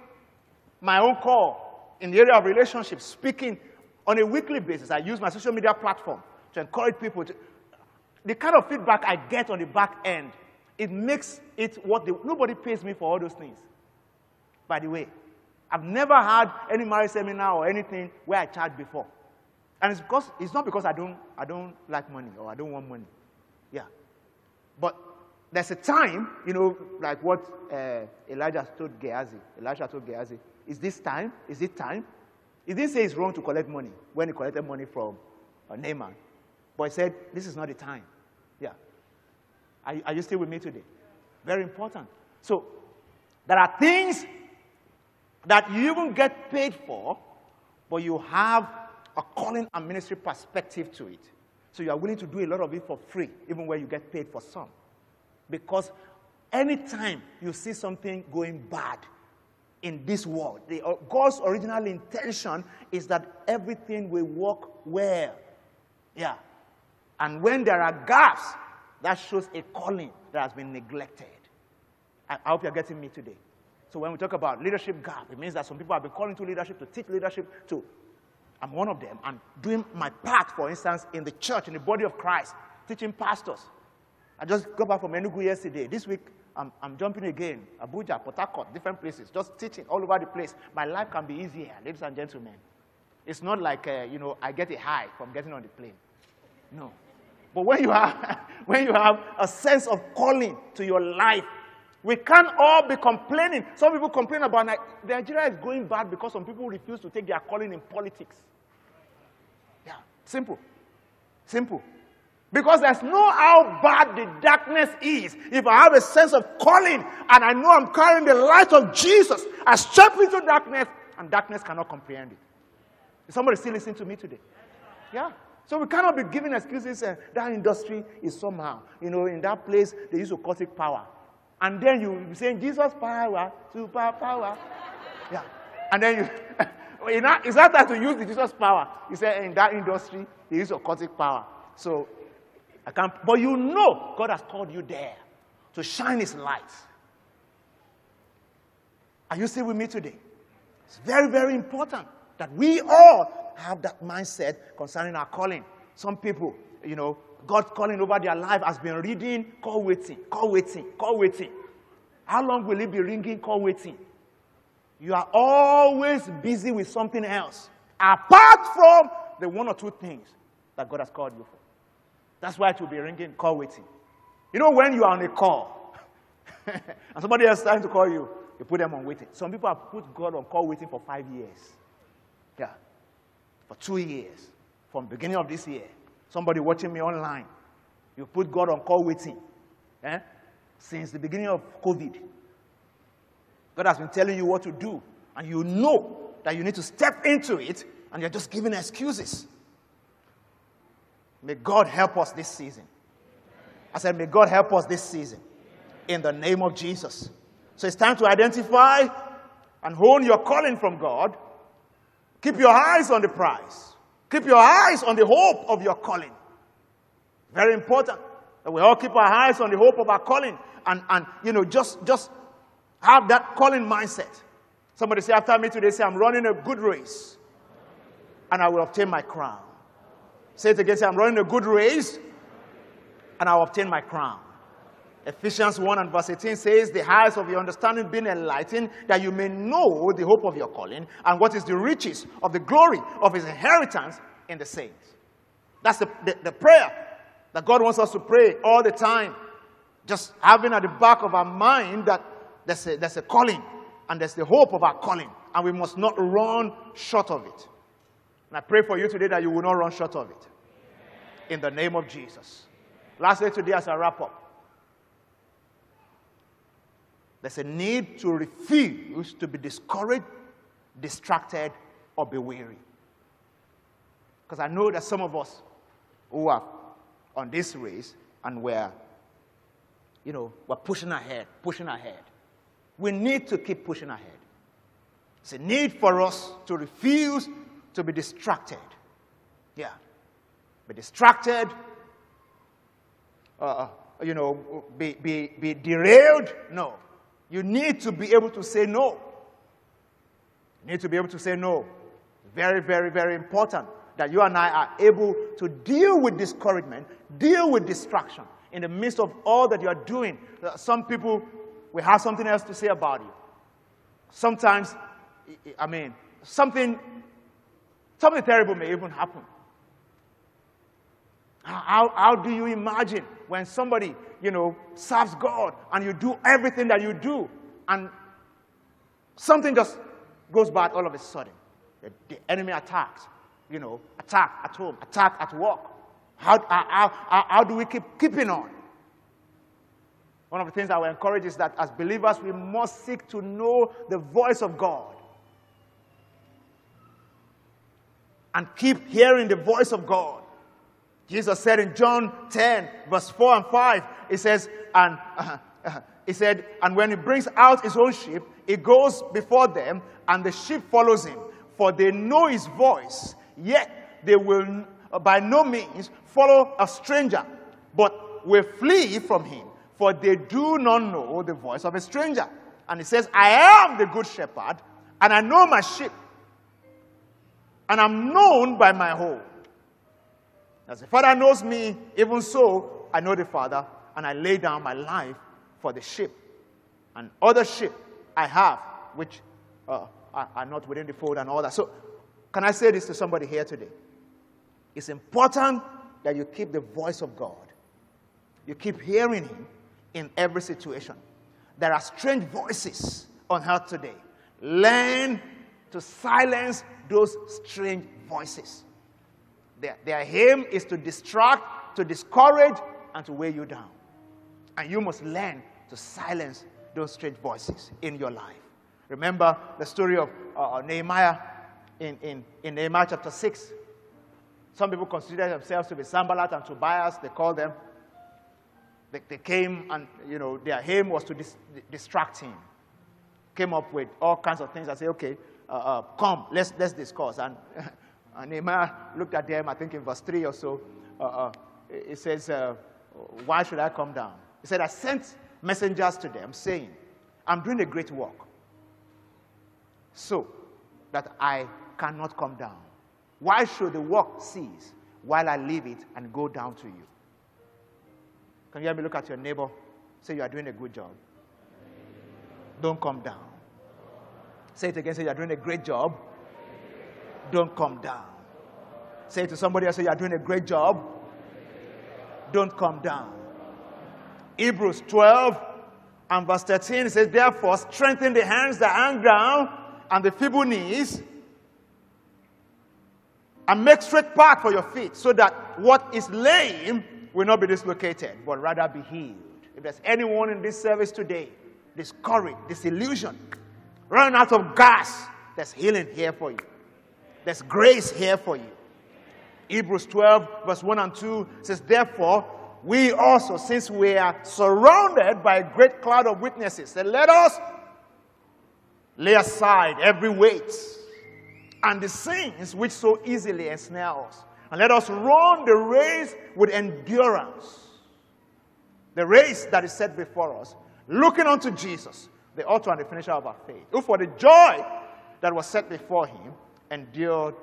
my own call in the area of relationships, speaking on a weekly basis. I use my social media platform to encourage people to. The kind of feedback I get on the back end, it makes it what the, nobody pays me for all those things. By the way, I've never had any marriage seminar or anything where I charged before. And it's because it's not because I don't I don't like money or I don't want money. Yeah. But there's a time, you know, like what uh, Elijah told Gehazi. Elijah told Gehazi, is this time? Is it time? He didn't say it's wrong to collect money when he collected money from uh, Naaman. But he said, this is not the time. Yeah. Are, are you still with me today? Very important. So, there are things that you even get paid for, but you have a calling and ministry perspective to it. So you are willing to do a lot of it for free, even where you get paid for some. Because anytime you see something going bad in this world, the, uh, God's original intention is that everything will work well. Yeah. And when there are gaps, that shows a calling that has been neglected. I, hope you're getting me today. So when we talk about leadership gap, it means that some people have been calling to leadership to teach leadership to. I'm one of them. And doing my part, for instance, in the church, in the body of Christ, teaching pastors. I just got back from Enugu yesterday. This week, I'm, I'm jumping again. Abuja, Port Harcourt, different places, just teaching all over the place. My life can be easier, ladies and gentlemen. It's not like, uh, you know, I get a high from getting on the plane. No. But when you have, when you have a sense of calling to your life, we can't all be complaining. Some people complain about Nigeria is going bad because some people refuse to take their calling in politics. Yeah, simple. Simple. Because there's no how bad the darkness is. If I have a sense of calling and I know I'm carrying the light of Jesus, I step into darkness and darkness cannot comprehend it. Is somebody still listening to me today? Yeah. So we cannot be giving excuses. Uh, that industry is somehow, you know, in that place they use occultic power. And then you be saying, Jesus power, super power. Yeah. And then you, it's not time to use the Jesus power. You say, in that industry, they use occultic power. So, I can't, but you know God has called you there to shine his light. Are you still with me today? It's very, very important that we all have that mindset concerning our calling. Some people, you know, God calling over their life has been reading, call waiting, call waiting, call waiting. How long will it be ringing, call waiting? You are always busy with something else, apart from the one or two things that God has called you for. That's why it will be ringing, call waiting. You know, when you are on a call and somebody else is trying to call you, you put them on waiting. Some people have put God on call waiting for five years. Yeah. For two years. From beginning of this year. Somebody watching me online. You put God on call waiting. Eh? Since the beginning of COVID. God has been telling you what to do. And you know that you need to step into it. And you're just giving excuses. May God help us this season. I said, May God help us this season. In the name of Jesus. So it's time to identify and hone your calling from God. Keep your eyes on the prize. Keep your eyes on the hope of your calling. Very important that we all keep our eyes on the hope of our calling and, and you know, just, just have that calling mindset. Somebody say after me today, say, I'm running a good race and I will obtain my crown. Say it again, say, I'm running a good race and I'll obtain my crown. Ephesians 1 and verse 18 says, The eyes of your understanding being enlightened, that you may know the hope of your calling and what is the riches of the glory of his inheritance in the saints. That's the, the, the prayer that God wants us to pray all the time. Just having at the back of our mind that there's a, there's a calling and there's the hope of our calling, and we must not run short of it. And I pray for you today that you will not run short of it. In the name of Jesus. Lastly, today, as I wrap up, there's a need to refuse to be discouraged, distracted, or be weary. Because I know that some of us who are on this race and we're, you know, we're pushing ahead, pushing ahead. We need to keep pushing ahead. It's a need for us to refuse to be distracted. Yeah. Be distracted, uh, uh you know, be, be, be derailed. No. You need to be able to say no. You need to be able to say no. Very, very, very important that you and I are able to deal with discouragement, deal with distraction in the midst of all that you are doing. Some people will have something else to say about you. Sometimes, I mean, something, something terrible may even happen. How, how do you imagine when somebody, you know, serves God and you do everything that you do and something just goes bad all of a sudden? The, the enemy attacks, you know, attack at home, attack at work. How, how, how, how do we keep keeping on? One of the things I will encourage is that as believers, we must seek to know the voice of God. And keep hearing the voice of God. Jesus said in John 10, verse 4 and 5, he says, and uh, uh, he said, and when he brings out his own sheep, he goes before them, and the sheep follows him, for they know his voice. Yet they will by no means follow a stranger, but will flee from him, for they do not know the voice of a stranger. And he says, I am the good shepherd, and I know my sheep, and I'm known by my whole. As the Father knows me, even so I know the Father, and I lay down my life for the sheep. And other sheep I have, which uh, are not within the fold and all that. So, can I say this to somebody here today? It's important that you keep the voice of God. You keep hearing Him in every situation. There are strange voices on earth today. Learn to silence those strange voices. Their, their aim is to distract, to discourage, and to weigh you down. And you must learn to silence those strange voices in your life. Remember the story of uh, Nehemiah in, in, in Nehemiah chapter 6. Some people consider themselves to be Sanballat and Tobias, they call them. They, they came and, you know, their aim was to dis- distract him. Came up with all kinds of things. I say, okay, uh, uh, come, let's, let's discuss. And, and Nehemiah looked at them, I think in verse 3 or so. Uh, uh it says, uh, Why should I come down? He said, I sent messengers to them saying, I'm doing a great work so that I cannot come down. Why should the work cease while I leave it and go down to you? Can you hear me look at your neighbor? Say you are doing a good job. Don't come down. Say it again. Say you are doing a great job. Don't come down. Say it to somebody else. Say you are doing a great job. Don't come down. Hebrews 12 and verse 13 says, Therefore, strengthen the hands that hang down and the feeble knees and make straight path for your feet so that what is lame will not be dislocated, but rather be healed. If there's anyone in this service today discouraged, disillusioned, running out of gas, there's healing here for you. There's grace here for you. Hebrews 12, verse 1 and 2 says, Therefore, we also, since we are surrounded by a great cloud of witnesses, say, let us lay aside every weight and the sins which so easily ensnare us. And let us run the race with endurance. The race that is set before us, looking unto Jesus, the author and the finisher of our faith, who for the joy that was set before him endured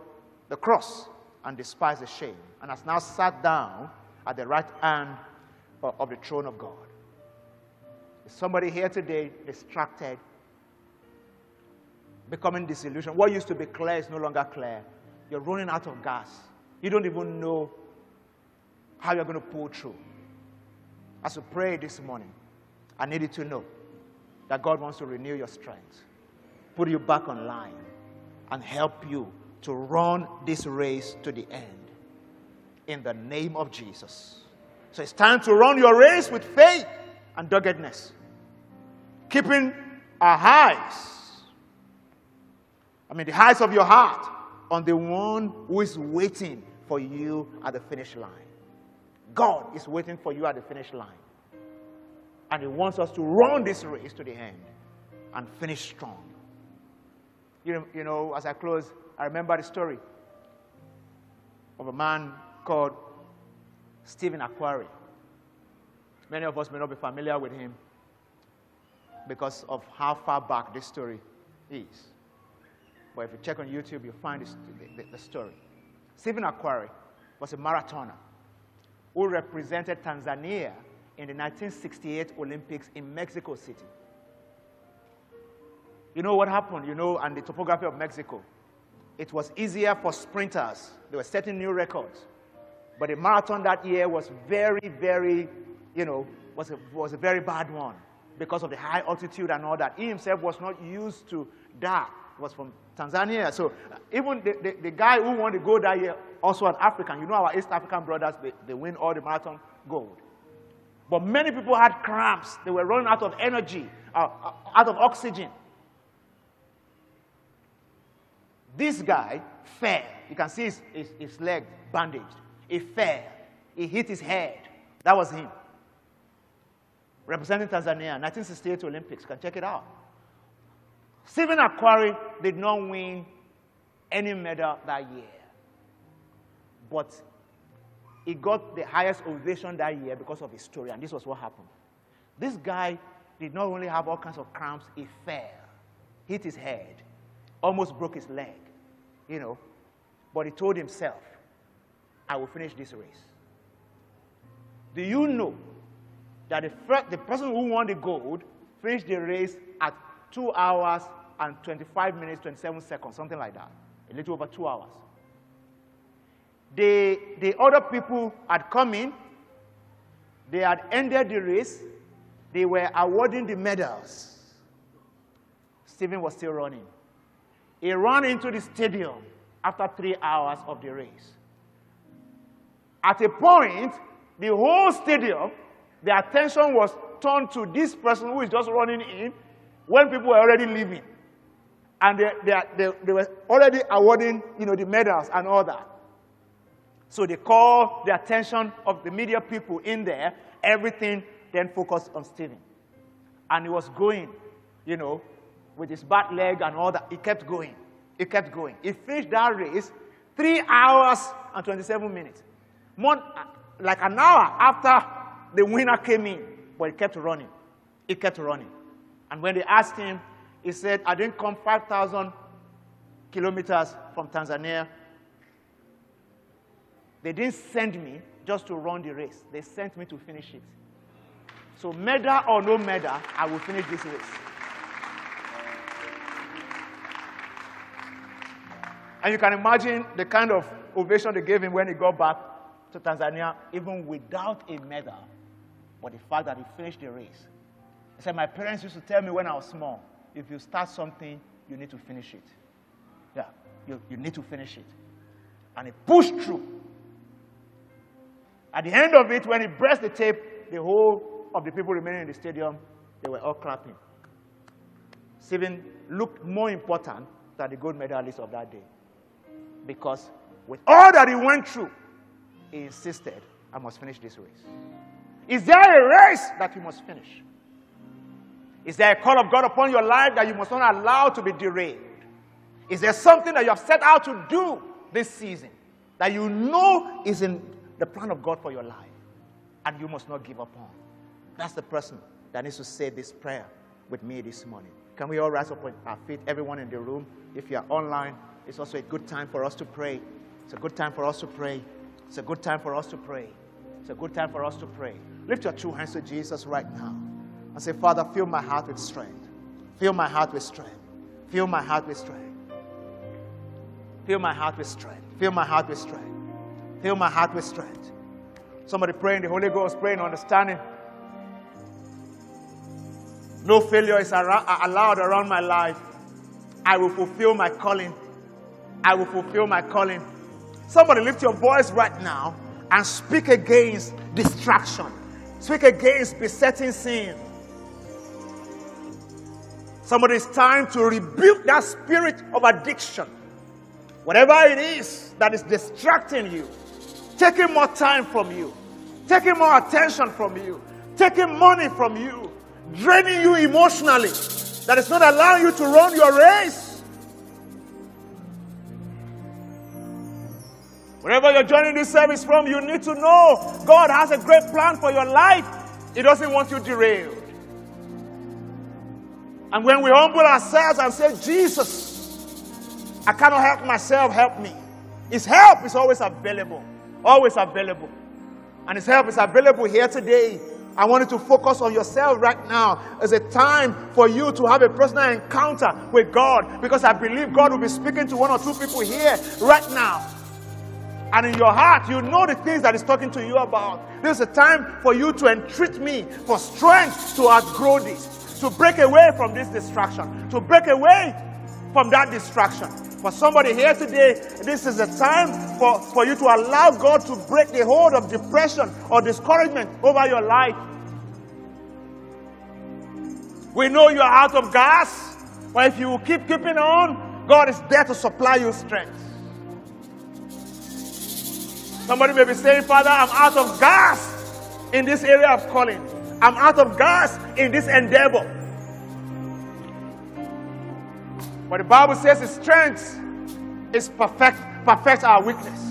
the cross and despised the shame, and has now sat down at the right hand of the throne of God. Is somebody here today distracted becoming disillusioned. What used to be clear is no longer clear. You're running out of gas. You don't even know how you're going to pull through. As you pray this morning, I need you to know that God wants to renew your strength, put you back online, and help you to run this race to the end. In the name of Jesus. So it's time to run your race with faith and doggedness, keeping our eyes I mean, the heights of your heart on the one who is waiting for you at the finish line. God is waiting for you at the finish line. And He wants us to run this race to the end and finish strong. You know, you know, as I close, I remember the story of a man called Stephen Akhwari. Many of us may not be familiar with him because of how far back this story is. But if you check on YouTube, you'll find this, the, the, story. Stephen Akhwari was a marathoner who represented Tanzania in the 1968 Olympics in Mexico City. You know what happened, you know, and the topography of Mexico. It was easier for sprinters. They were setting new records. But the marathon that year was very, very, you know, was a, was a very bad one because of the high altitude and all that. He himself was not used to that. He was from Tanzania. So even the, the, the guy who won the gold that year, also an African. You know our East African brothers, they, they win all the marathon gold. But many people had cramps. They were running out of energy, uh, uh out of oxygen. This guy fell. You can see his, his, his leg bandaged. He fell. He hit his head. That was him. Representing Tanzania, 1968 Olympics. You can check it out. Stephen Akhwari did not win any medal that year. But he got the highest ovation that year because of his story, and this was what happened. This guy did not only have all kinds of cramps, he fell, hit his head, almost broke his leg, you know. But he told himself, I will finish this race. Do you know that the, first, the person who won the gold finished the race at 2 hours and 25 minutes, 27 seconds, something like that, a little over 2 hours? The, the other people had come in, they had ended the race, they were awarding the medals. Stephen was still running. He ran into the stadium after three hours of the race. At a point, the whole stadium, the attention was turned to this person who is just running in when people were already leaving. And they, they, they, they were already awarding you know, the medals and all that. So they called the attention of the media people in there. Everything then focused on Stephen. And he was going, you know, with his back leg and all that. He kept going. He kept going. He finished that race three hours and 27 minutes. More, uh, like an hour after the winner came in, but he kept running. He kept running. And when they asked him, he said, I didn't come 5,000 kilometers from Tanzania they didn't send me just to run the race, they sent me to finish it. So, medal or no medal, I will finish this race. And you can imagine the kind of ovation they gave him when he got back to Tanzania, even without a medal. But the fact that he finished the race. He said, My parents used to tell me when I was small if you start something, you need to finish it. Yeah, you, you need to finish it. And he pushed through. At the end of it, when he pressed the tape, the whole of the people remaining in the stadium, they were all clapping. Stephen looked more important than the gold medalist of that day. Because with all that he went through, insisted, I must finish this race. Is there a race that you must finish? Is there a call of God upon your life that you must not allow to be derailed? Is there something that you have set out to do this season that you know is in the plan of God for your life. And you must not give up on. That's the person that needs to say this prayer with me this morning. Can we all rise up on our feet, everyone in the room? If you are online, it's also a good time for us to pray. It's a good time for us to pray. It's a good time for us to pray. It's a good time for us to pray. Lift your two hands to Jesus right now and say, Father, fill my heart with strength. Fill my heart with strength. Fill my heart with strength. Fill my heart with strength. Fill my heart with strength. Fill my heart with strength. Somebody praying the Holy Ghost, praying, understanding. No failure is allowed around my life. I will fulfill my calling. I will fulfill my calling. Somebody lift your voice right now and speak against distraction. Speak against besetting sin. Somebody, it's time to rebuke that spirit of addiction. Whatever it is that is distracting you, taking more time from you, taking more attention from you, taking money from you, draining you emotionally, that is not allowing you to run your race. Wherever you're joining this service from, you need to know God has a great plan for your life. He doesn't want you derailed. And when we humble ourselves and say, Jesus, I cannot help myself, help me. His help is always available. Always available. And His help is available here today. I want you to focus on yourself right now as a time for you to have a personal encounter with God because I believe God will be speaking to one or two people here right now. And in your heart, you know the things that He's talking to you about. This is a time for you to entreat me for strength to outgrow this, to break away from this distraction, to break away from that distraction. For somebody here today, this is a time for, for you to allow God to break the hold of depression or discouragement over your life. We know you are out of gas, but if you keep keeping on, God is there to supply you strength. Somebody may be saying, Father, I'm out of gas in this area of calling. I'm out of gas in this endeavor. But the Bible says his strength is perfect, perfect our weakness.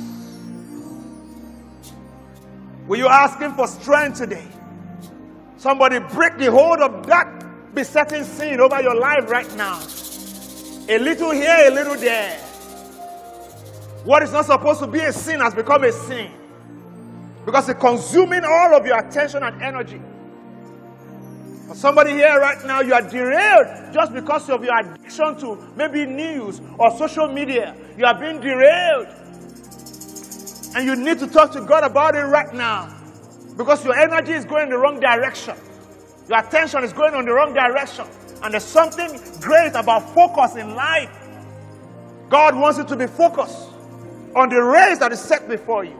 Will you ask him for strength today? Somebody break the hold of that besetting sin over your life right now. A little here, a little there. What is not supposed to be a sin has become a sin. Because it's consuming all of your attention and energy. For Somebody here right now, you are derailed just because of your addiction to maybe news or social media. You are being derailed. And you need to talk to God about it right now. Because your energy is going in the wrong direction. Your attention is going in the wrong direction. And there's something great about focus in life. God wants you to be focused on the race that is set before you.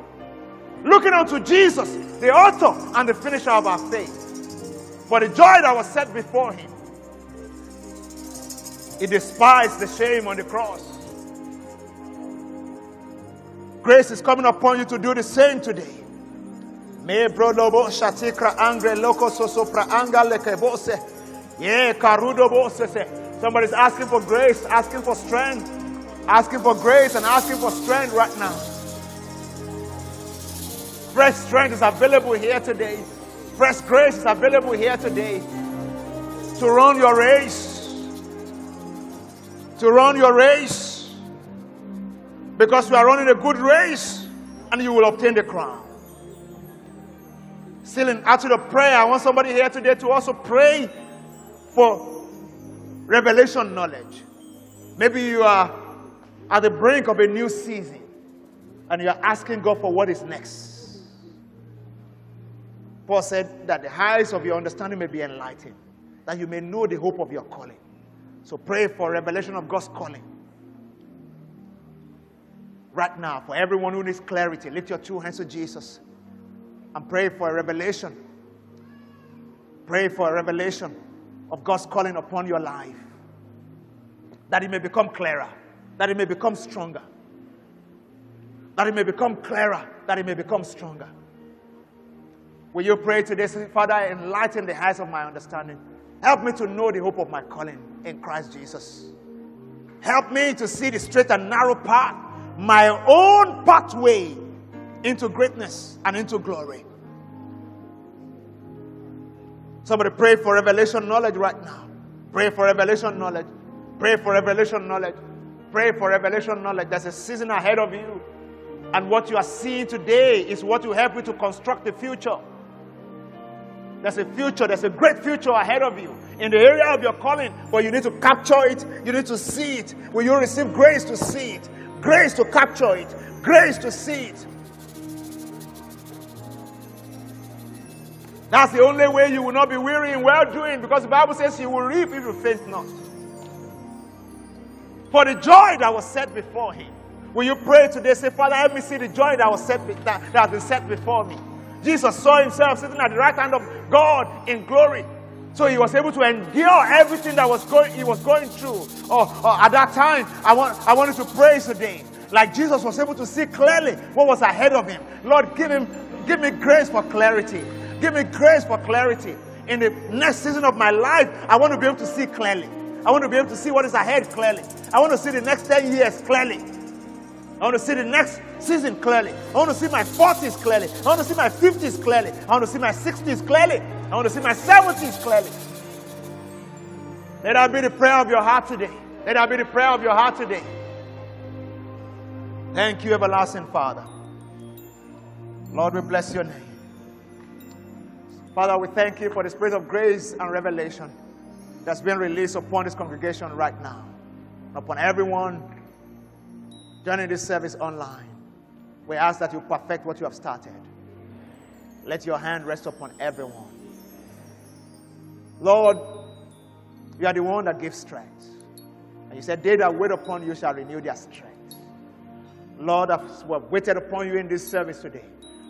Looking unto Jesus, the author and the finisher of our faith. For the joy that was set before him, he despised the shame on the cross. Grace is coming upon you to do the same today. Me shatikra angre sosopra anga. Somebody's asking for grace, asking for strength, asking for grace and asking for strength right now. Fresh strength is available here today. Fresh grace is available here today to run your race. To run your race. Because you are running a good race and you will obtain the crown. Still in of prayer, I want somebody here today to also pray for revelation knowledge. Maybe you are at the brink of a new season and you are asking God for what is next. Paul said that the eyes of your understanding may be enlightened, that you may know the hope of your calling. So pray for revelation of God's calling. Right now, for everyone who needs clarity, lift your two hands to Jesus and pray for a revelation. Pray for a revelation of God's calling upon your life. That it may become clearer, that it may become stronger, that it may become clearer, that it may become stronger. Will you pray today, Father, enlighten the eyes of my understanding. Help me to know the hope of my calling in Christ Jesus. Help me to see the straight and narrow path, my own pathway into greatness and into glory. Somebody pray for revelation knowledge right now. Pray for revelation knowledge. Pray for revelation knowledge. Pray for revelation knowledge. There's a season ahead of you. And what you are seeing today is what will help you to construct the future. There's a future, there's a great future ahead of you in the area of your calling, but you need to capture it, you need to see it. Will you receive grace to see it? Grace to capture it, grace to see it. That's the only way you will not be weary in well doing because the Bible says you will reap if you faint not. For the joy that was set before him. Will you pray today? Say, Father, let me see the joy that was set that, that has been set before me. Jesus saw himself sitting at the right hand of God in glory. So he was able to endure everything that was going, he was going through. Oh, at that time, I want I wanted to pray today. Like Jesus was able to see clearly what was ahead of him. Lord, give him, give me grace for clarity. Give me grace for clarity. In the next season of my life, I want to be able to see clearly. I want to be able to see what is ahead clearly. I want to see the next 10 years clearly. I want to see the next season clearly. I want to see my 40s clearly. I want to see my 50s clearly. I want to see my 60s clearly. I want to see my 70s clearly. Let that be the prayer of your heart today. Let that be the prayer of your heart today. Thank you, everlasting Father. Lord, we bless your name. Father, we thank you for the spirit of grace and revelation that's been released upon this congregation right now, upon everyone joining this service online. We ask that you perfect what you have started. Let your hand rest upon everyone. Lord, you are the one that gives strength. And you said, They that wait upon you shall renew their strength. Lord, as we have waited upon you in this service today,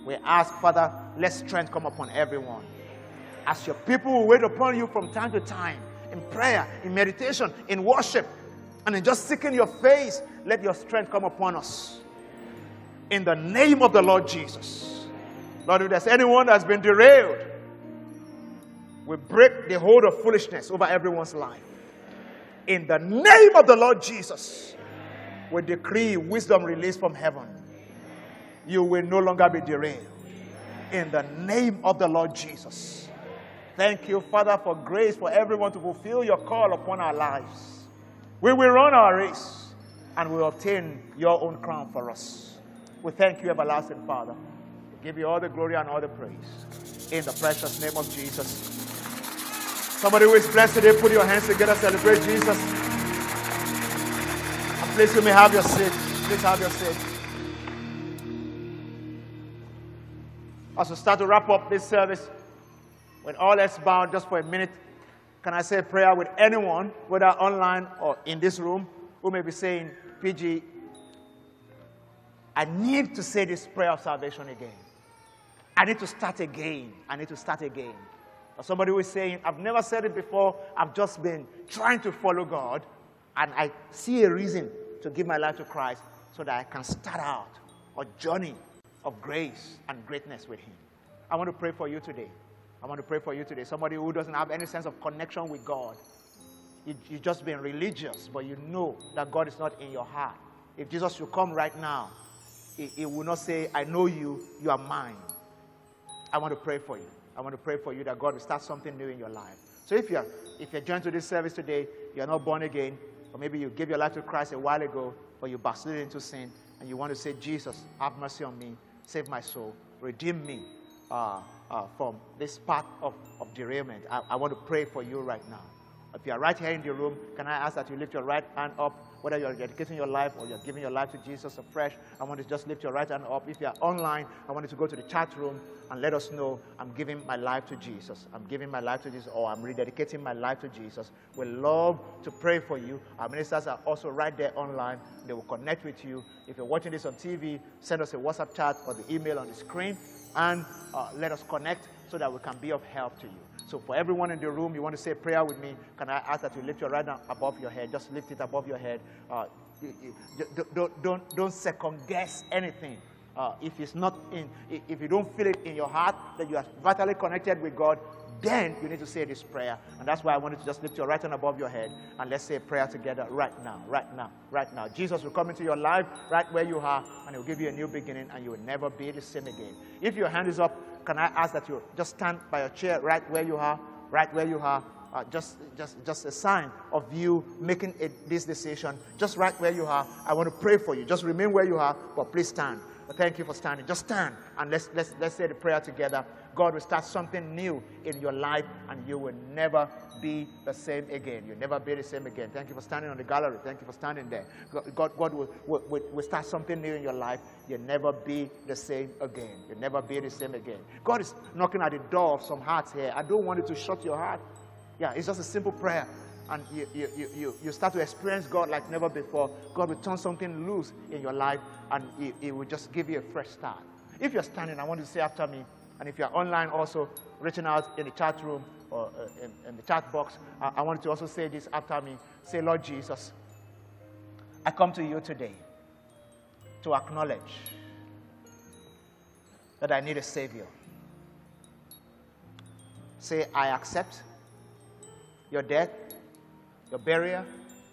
we ask, Father, let strength come upon everyone. As your people will wait upon you from time to time in prayer, in meditation, in worship, and in just seeking your face, let your strength come upon us. In the name of the Lord Jesus. Lord, if there's anyone that's been derailed, we break the hold of foolishness over everyone's life. In the name of the Lord Jesus, we decree wisdom released from heaven. You will no longer be derailed. In the name of the Lord Jesus. Thank you, Father, for grace for everyone to fulfill your call upon our lives. We will run our race and we will obtain your own crown for us. We thank you, everlasting Father. We give you all the glory and all the praise. In the precious name of Jesus. Somebody who is blessed today, put your hands together, celebrate Jesus. And please, you may have your seat. Please have your seat. As we start to wrap up this service, when all is bound, just for a minute, can I say a prayer with anyone, whether online or in this room, who may be saying, PG, I need to say this prayer of salvation again. I need to start again. I need to start again. Or somebody who is saying, I've never said it before, I've just been trying to follow God, and I see a reason to give my life to Christ so that I can start out a journey of grace and greatness with Him. I want to pray for you today. I want to pray for you today. Somebody who doesn't have any sense of connection with God. You, you've just been religious, but you know that God is not in your heart. If Jesus should come right now, he, he will not say, I know you, you are mine. I want to pray for you. I want to pray for you that God will start something new in your life. So if you're if you're joined to this service today, you're not born again, or maybe you gave your life to Christ a while ago, but you backslid into sin, and you want to say, Jesus, have mercy on me, save my soul, redeem me uh, uh, from this path of, of derailment. I, I want to pray for you right now. If you are right here in the room, can I ask that you lift your right hand up, whether you're dedicating your life or you're giving your life to Jesus afresh? I want you to just lift your right hand up. If you're online, I want you to go to the chat room and let us know I'm giving my life to Jesus. I'm giving my life to Jesus, or I'm rededicating my life to Jesus. We love to pray for you. Our ministers are also right there online. They will connect with you. If you're watching this on TV, send us a WhatsApp chat or the email on the screen and uh, let us connect so that we can be of help to you. So for everyone in the room, you want to say prayer with me, can I ask that you lift your right hand above your head? Just lift it above your head. Uh, don't, don't, don't second guess anything. Uh, if it's not in, if you don't feel it in your heart that you are vitally connected with God, then you need to say this prayer. And that's why I wanted to just lift your right hand above your head and let's say a prayer together right now, right now, right now. Jesus will come into your life right where you are and he'll give you a new beginning and you will never be the same again. If your hand is up, can I ask that you just stand by your chair right where you are, right where you are? Uh, just, just, just a sign of you making a, this decision, just right where you are. I want to pray for you. Just remain where you are, but please stand. But thank you for standing. Just stand and let's, let's, let's say the prayer together. God will start something new in your life and you will never be the same again. You'll never be the same again. Thank you for standing on the gallery. Thank you for standing there. God, God will, will, will start something new in your life. You'll never be the same again. You'll never be the same again. God is knocking at the door of some hearts here. I don't want you to shut your heart. Yeah, it's just a simple prayer and you, you, you, you start to experience God like never before, God will turn something loose in your life and it, he will just give you a fresh start. If you're standing, I want you to say after me, and if you're online also, reaching out in the chat room or uh, in, in, the chat box, I, I want to also say this after me. Say, Lord Jesus, I come to you today to acknowledge that I need a Savior. Say, I accept your death your burial,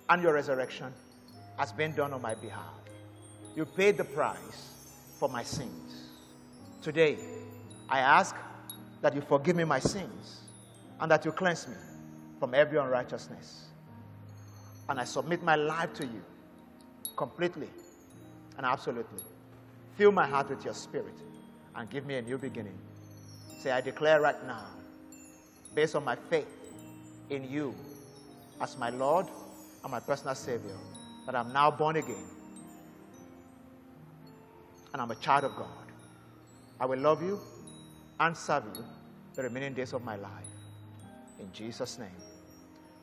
and your resurrection has been done on my behalf. You paid the price for my sins. Today, I ask that you forgive me my sins and that you cleanse me from every unrighteousness. And I submit my life to you completely and absolutely. Fill my heart with your spirit and give me a new beginning. Say, I declare right now, based on my faith in you as my Lord and my personal Savior, that I'm now born again. and I'm a child of God. I will love you and serve you the remaining days of my life. In Jesus' name.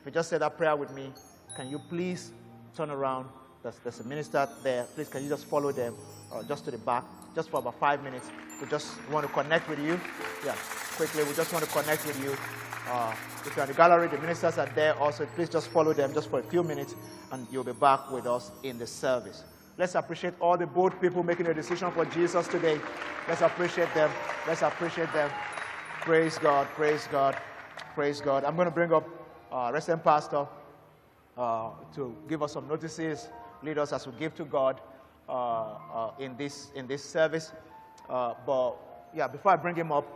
If you just said that prayer with me, can you please turn around? There's, there's a minister there. Please, can you just follow them uh, just to the back, just for about five minutes? We just want to connect with you. Yeah, quickly, we just want to connect with you. Uh, if you're in the gallery, the ministers are there also. Please just follow them just for a few minutes, and you'll be back with us in the service. Let's appreciate all the bold people making a decision for Jesus today. Let's appreciate them. Let's appreciate them. Praise God. Praise God. Praise God. I'm going to bring up uh, Resident Pastor uh, to give us some notices, lead us as we give to God uh, uh in, this, in this service. Uh, but yeah, before I bring him up,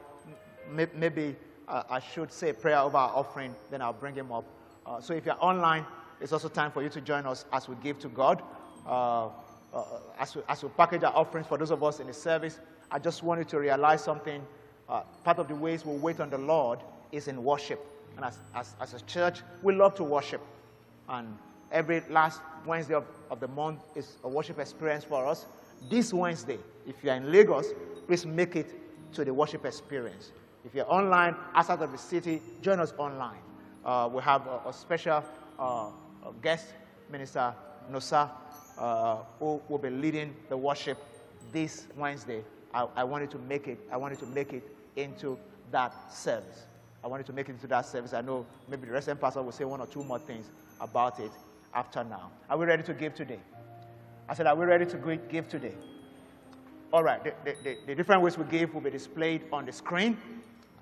maybe uh, I should say a prayer over our offering, then I'll bring him up. so if you're online, it's also time for you to join us as we give to God. As, we, as we package our offerings for those of us in the service, I just want you to realize something. part of the ways we wait on the Lord is in worship. And as, as, as a church, we love to worship. And every last Wednesday of, of the month is a worship experience for us. This Wednesday, if you're in Lagos, please make it to the worship experience. If you're online, outside of the city, join us online. Uh, we have a, a special uh, guest minister, Nosa, uh, who will be leading the worship this Wednesday. I, I wanted to make it. I wanted to make it into that service. I wanted to make it into that service. I know maybe the resident pastor will say one or two more things about it after now. Are we ready to give today? I said, Are we ready to give today? All right, the, the, the different ways we give will be displayed on the screen.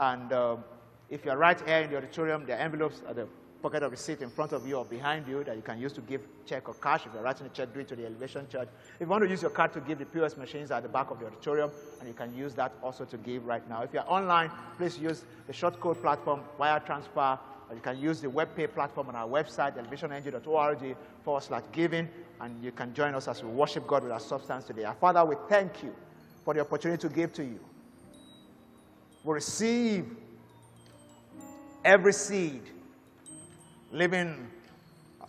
And um, if you're right here in the auditorium, the envelopes are the pocket of seat in front of you or behind you that you can use to give check or cash. If you're writing a check, do it to the Elevation Church. If you want to use your card to give, the POS machines at the back of the auditorium, and you can use that also to give right now. If you're online, please use the short code platform, wire transfer, or you can use the web pay platform on our website, elevationng.org forward slash giving, and you can join us as we worship God with our substance today. Our Father, we thank you for the opportunity to give to you. We receive every seed leaving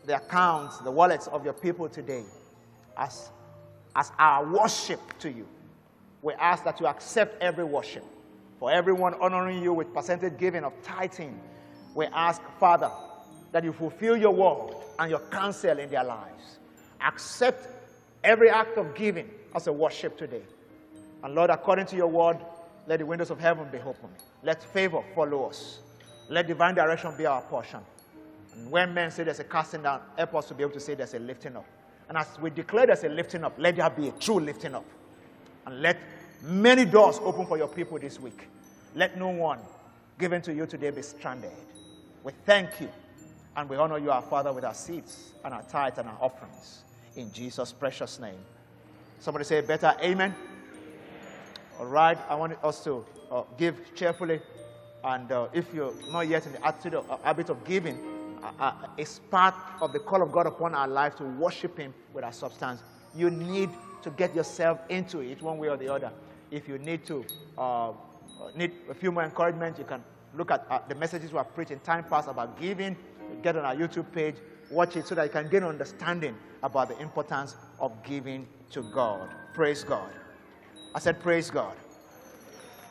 the accounts, the wallets of your people today as, as our worship to you. We ask that you accept every worship. For everyone honoring you with percentage giving of tithing, we ask, Father, that you fulfill your word and your counsel in their lives. Accept every act of giving as a worship today. And Lord, according to your word, let the windows of heaven be open. Let favor follow us. Let divine direction be our portion. When men say there's a casting down, help us to be able to say there's a lifting up. And as we declare there's a lifting up, let there be a true lifting up. And let many doors open for your people this week. Let no one given to you today be stranded. We thank you and we honor you, our Father, with our seeds and our tithes and our offerings. In Jesus' precious name. Somebody say better amen. All right, I want us to uh, give cheerfully. And uh, if you're not yet in the attitude of, uh, habit of giving, uh, is part of the call of God upon our life to worship Him with our substance. You need to get yourself into it one way or the other. If you need to uh, need a few more encouragement, you can look at uh, the messages we have preached in time past about giving. Get on our YouTube page, watch it so that you can gain understanding about the importance of giving to God. Praise God. I said, Praise God.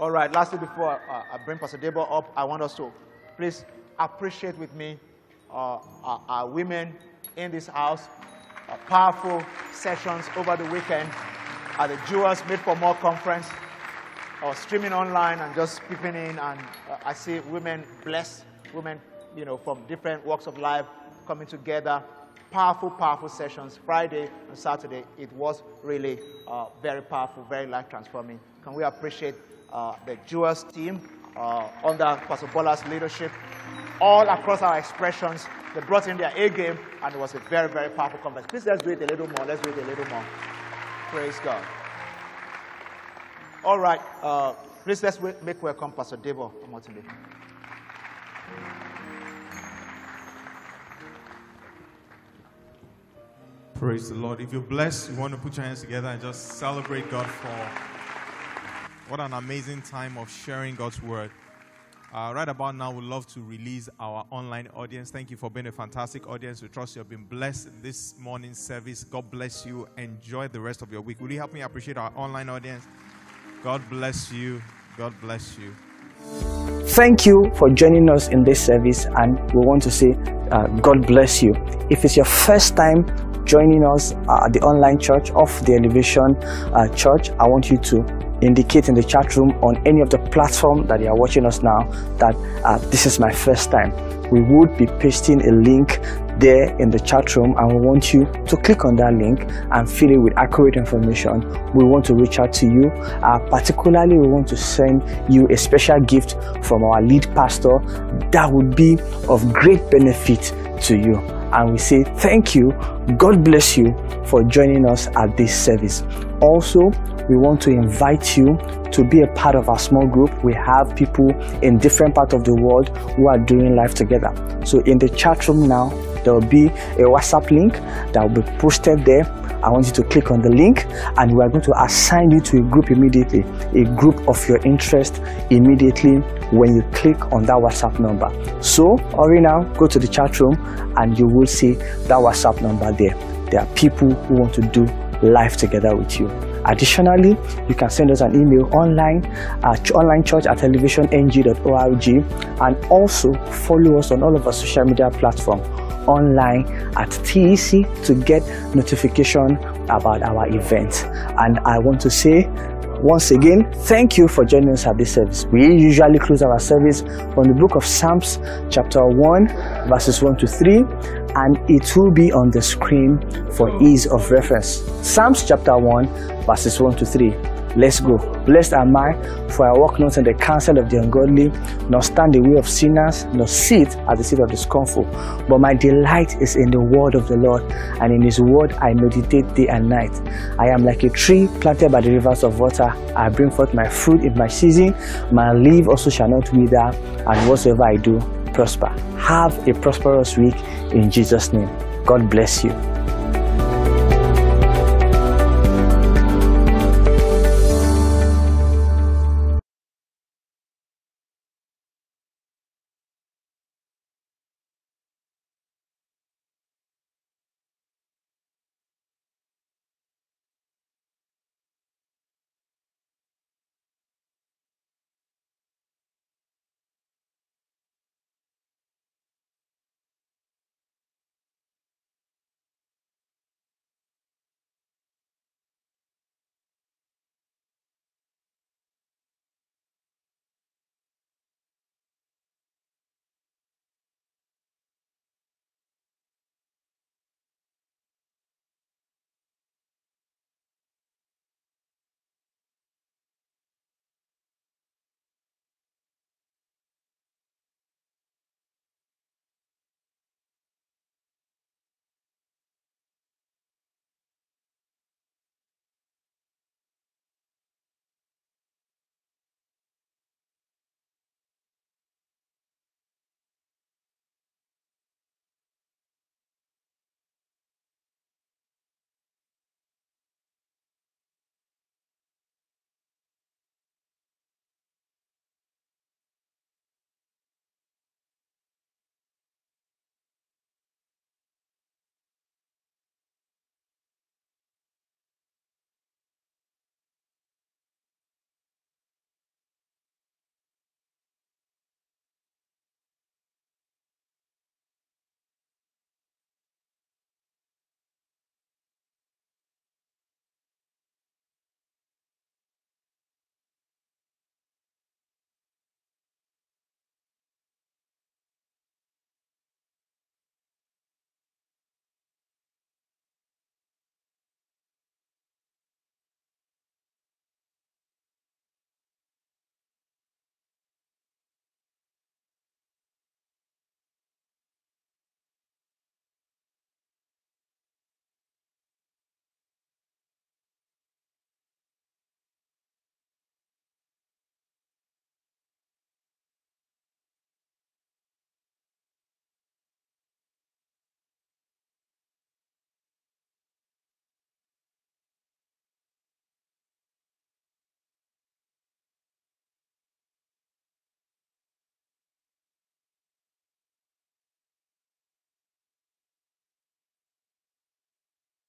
All right, lastly, before uh, I bring Pastor Debo up, I want us to please appreciate with me uh, our, our, women in this house. Uh, powerful sessions over the weekend at the Jewels Made for More conference. or was streaming online and just peeping in, and uh, I see women blessed, women, you know, from different walks of life coming together. Powerful, powerful sessions. Friday and Saturday, it was really uh, very powerful, very life transforming. Can we appreciate uh, the Jewels team uh, under Pastor Bola's leadership? All across our expressions. They brought in their A game, and it was a very, very powerful conference. Please let's do it a little more. Let's do it a little more. Praise God. All right. Uh, please let's make welcome Pastor Debo Omotile. Praise the Lord. If you're blessed, you want to put your hands together and just celebrate God for what an amazing time of sharing God's word. Uh, right about now, we'd love to release our online audience. Thank you for being a fantastic audience. We trust you have been blessed this morning's service. God bless you. Enjoy the rest of your week. Will you help me appreciate our online audience? God bless you. God bless you. Thank you for joining us in this service, and we want to say, uh, God bless you. If it's your first time joining us at the online church of the Elevation uh, Church, I want you to indicate in the chat room on any of the platform that you are watching us now that uh, this is my first time. We would be pasting a link there in the chat room and we want you to click on that link and fill it with accurate information. We want to reach out to you. Uh, particularly, we want to send you a special gift from our lead pastor that would be of great benefit to you. And we say thank you. God bless you for joining us at this service. Also, we want to invite you to be a part of our small group. We have people in different parts of the world who are doing life together. So, in the chat room now, there will be a WhatsApp link that will be posted there. I want you to click on the link and we are going to assign you to a group immediately, a group of your interest immediately when you click on that WhatsApp number. So, hurry now, go to the chat room and you will see that WhatsApp number there. There are people who want to do life together with you. Additionally, you can send us an email online at onlinechurch at elevationng.org and also follow us on all of our social media platforms online at TEC to get notification about our events. And I want to say once again, thank you for joining us at this service. We usually close our service on the book of Psalms, chapter 1, verses 1 to 3, and it will be on the screen for ease of reference. Psalms chapter 1, verses 1 to 3. Let's go. Blessed am I, for I walk not in the counsel of the ungodly, nor stand the way of sinners, nor sit at the seat of the scornful. But my delight is in the word of the Lord, and in his word I meditate day and night. I am like a tree planted by the rivers of water. I bring forth my fruit in my season. My leaf also shall not wither, and whatsoever I do, prosper. Have a prosperous week in Jesus' name. God bless you.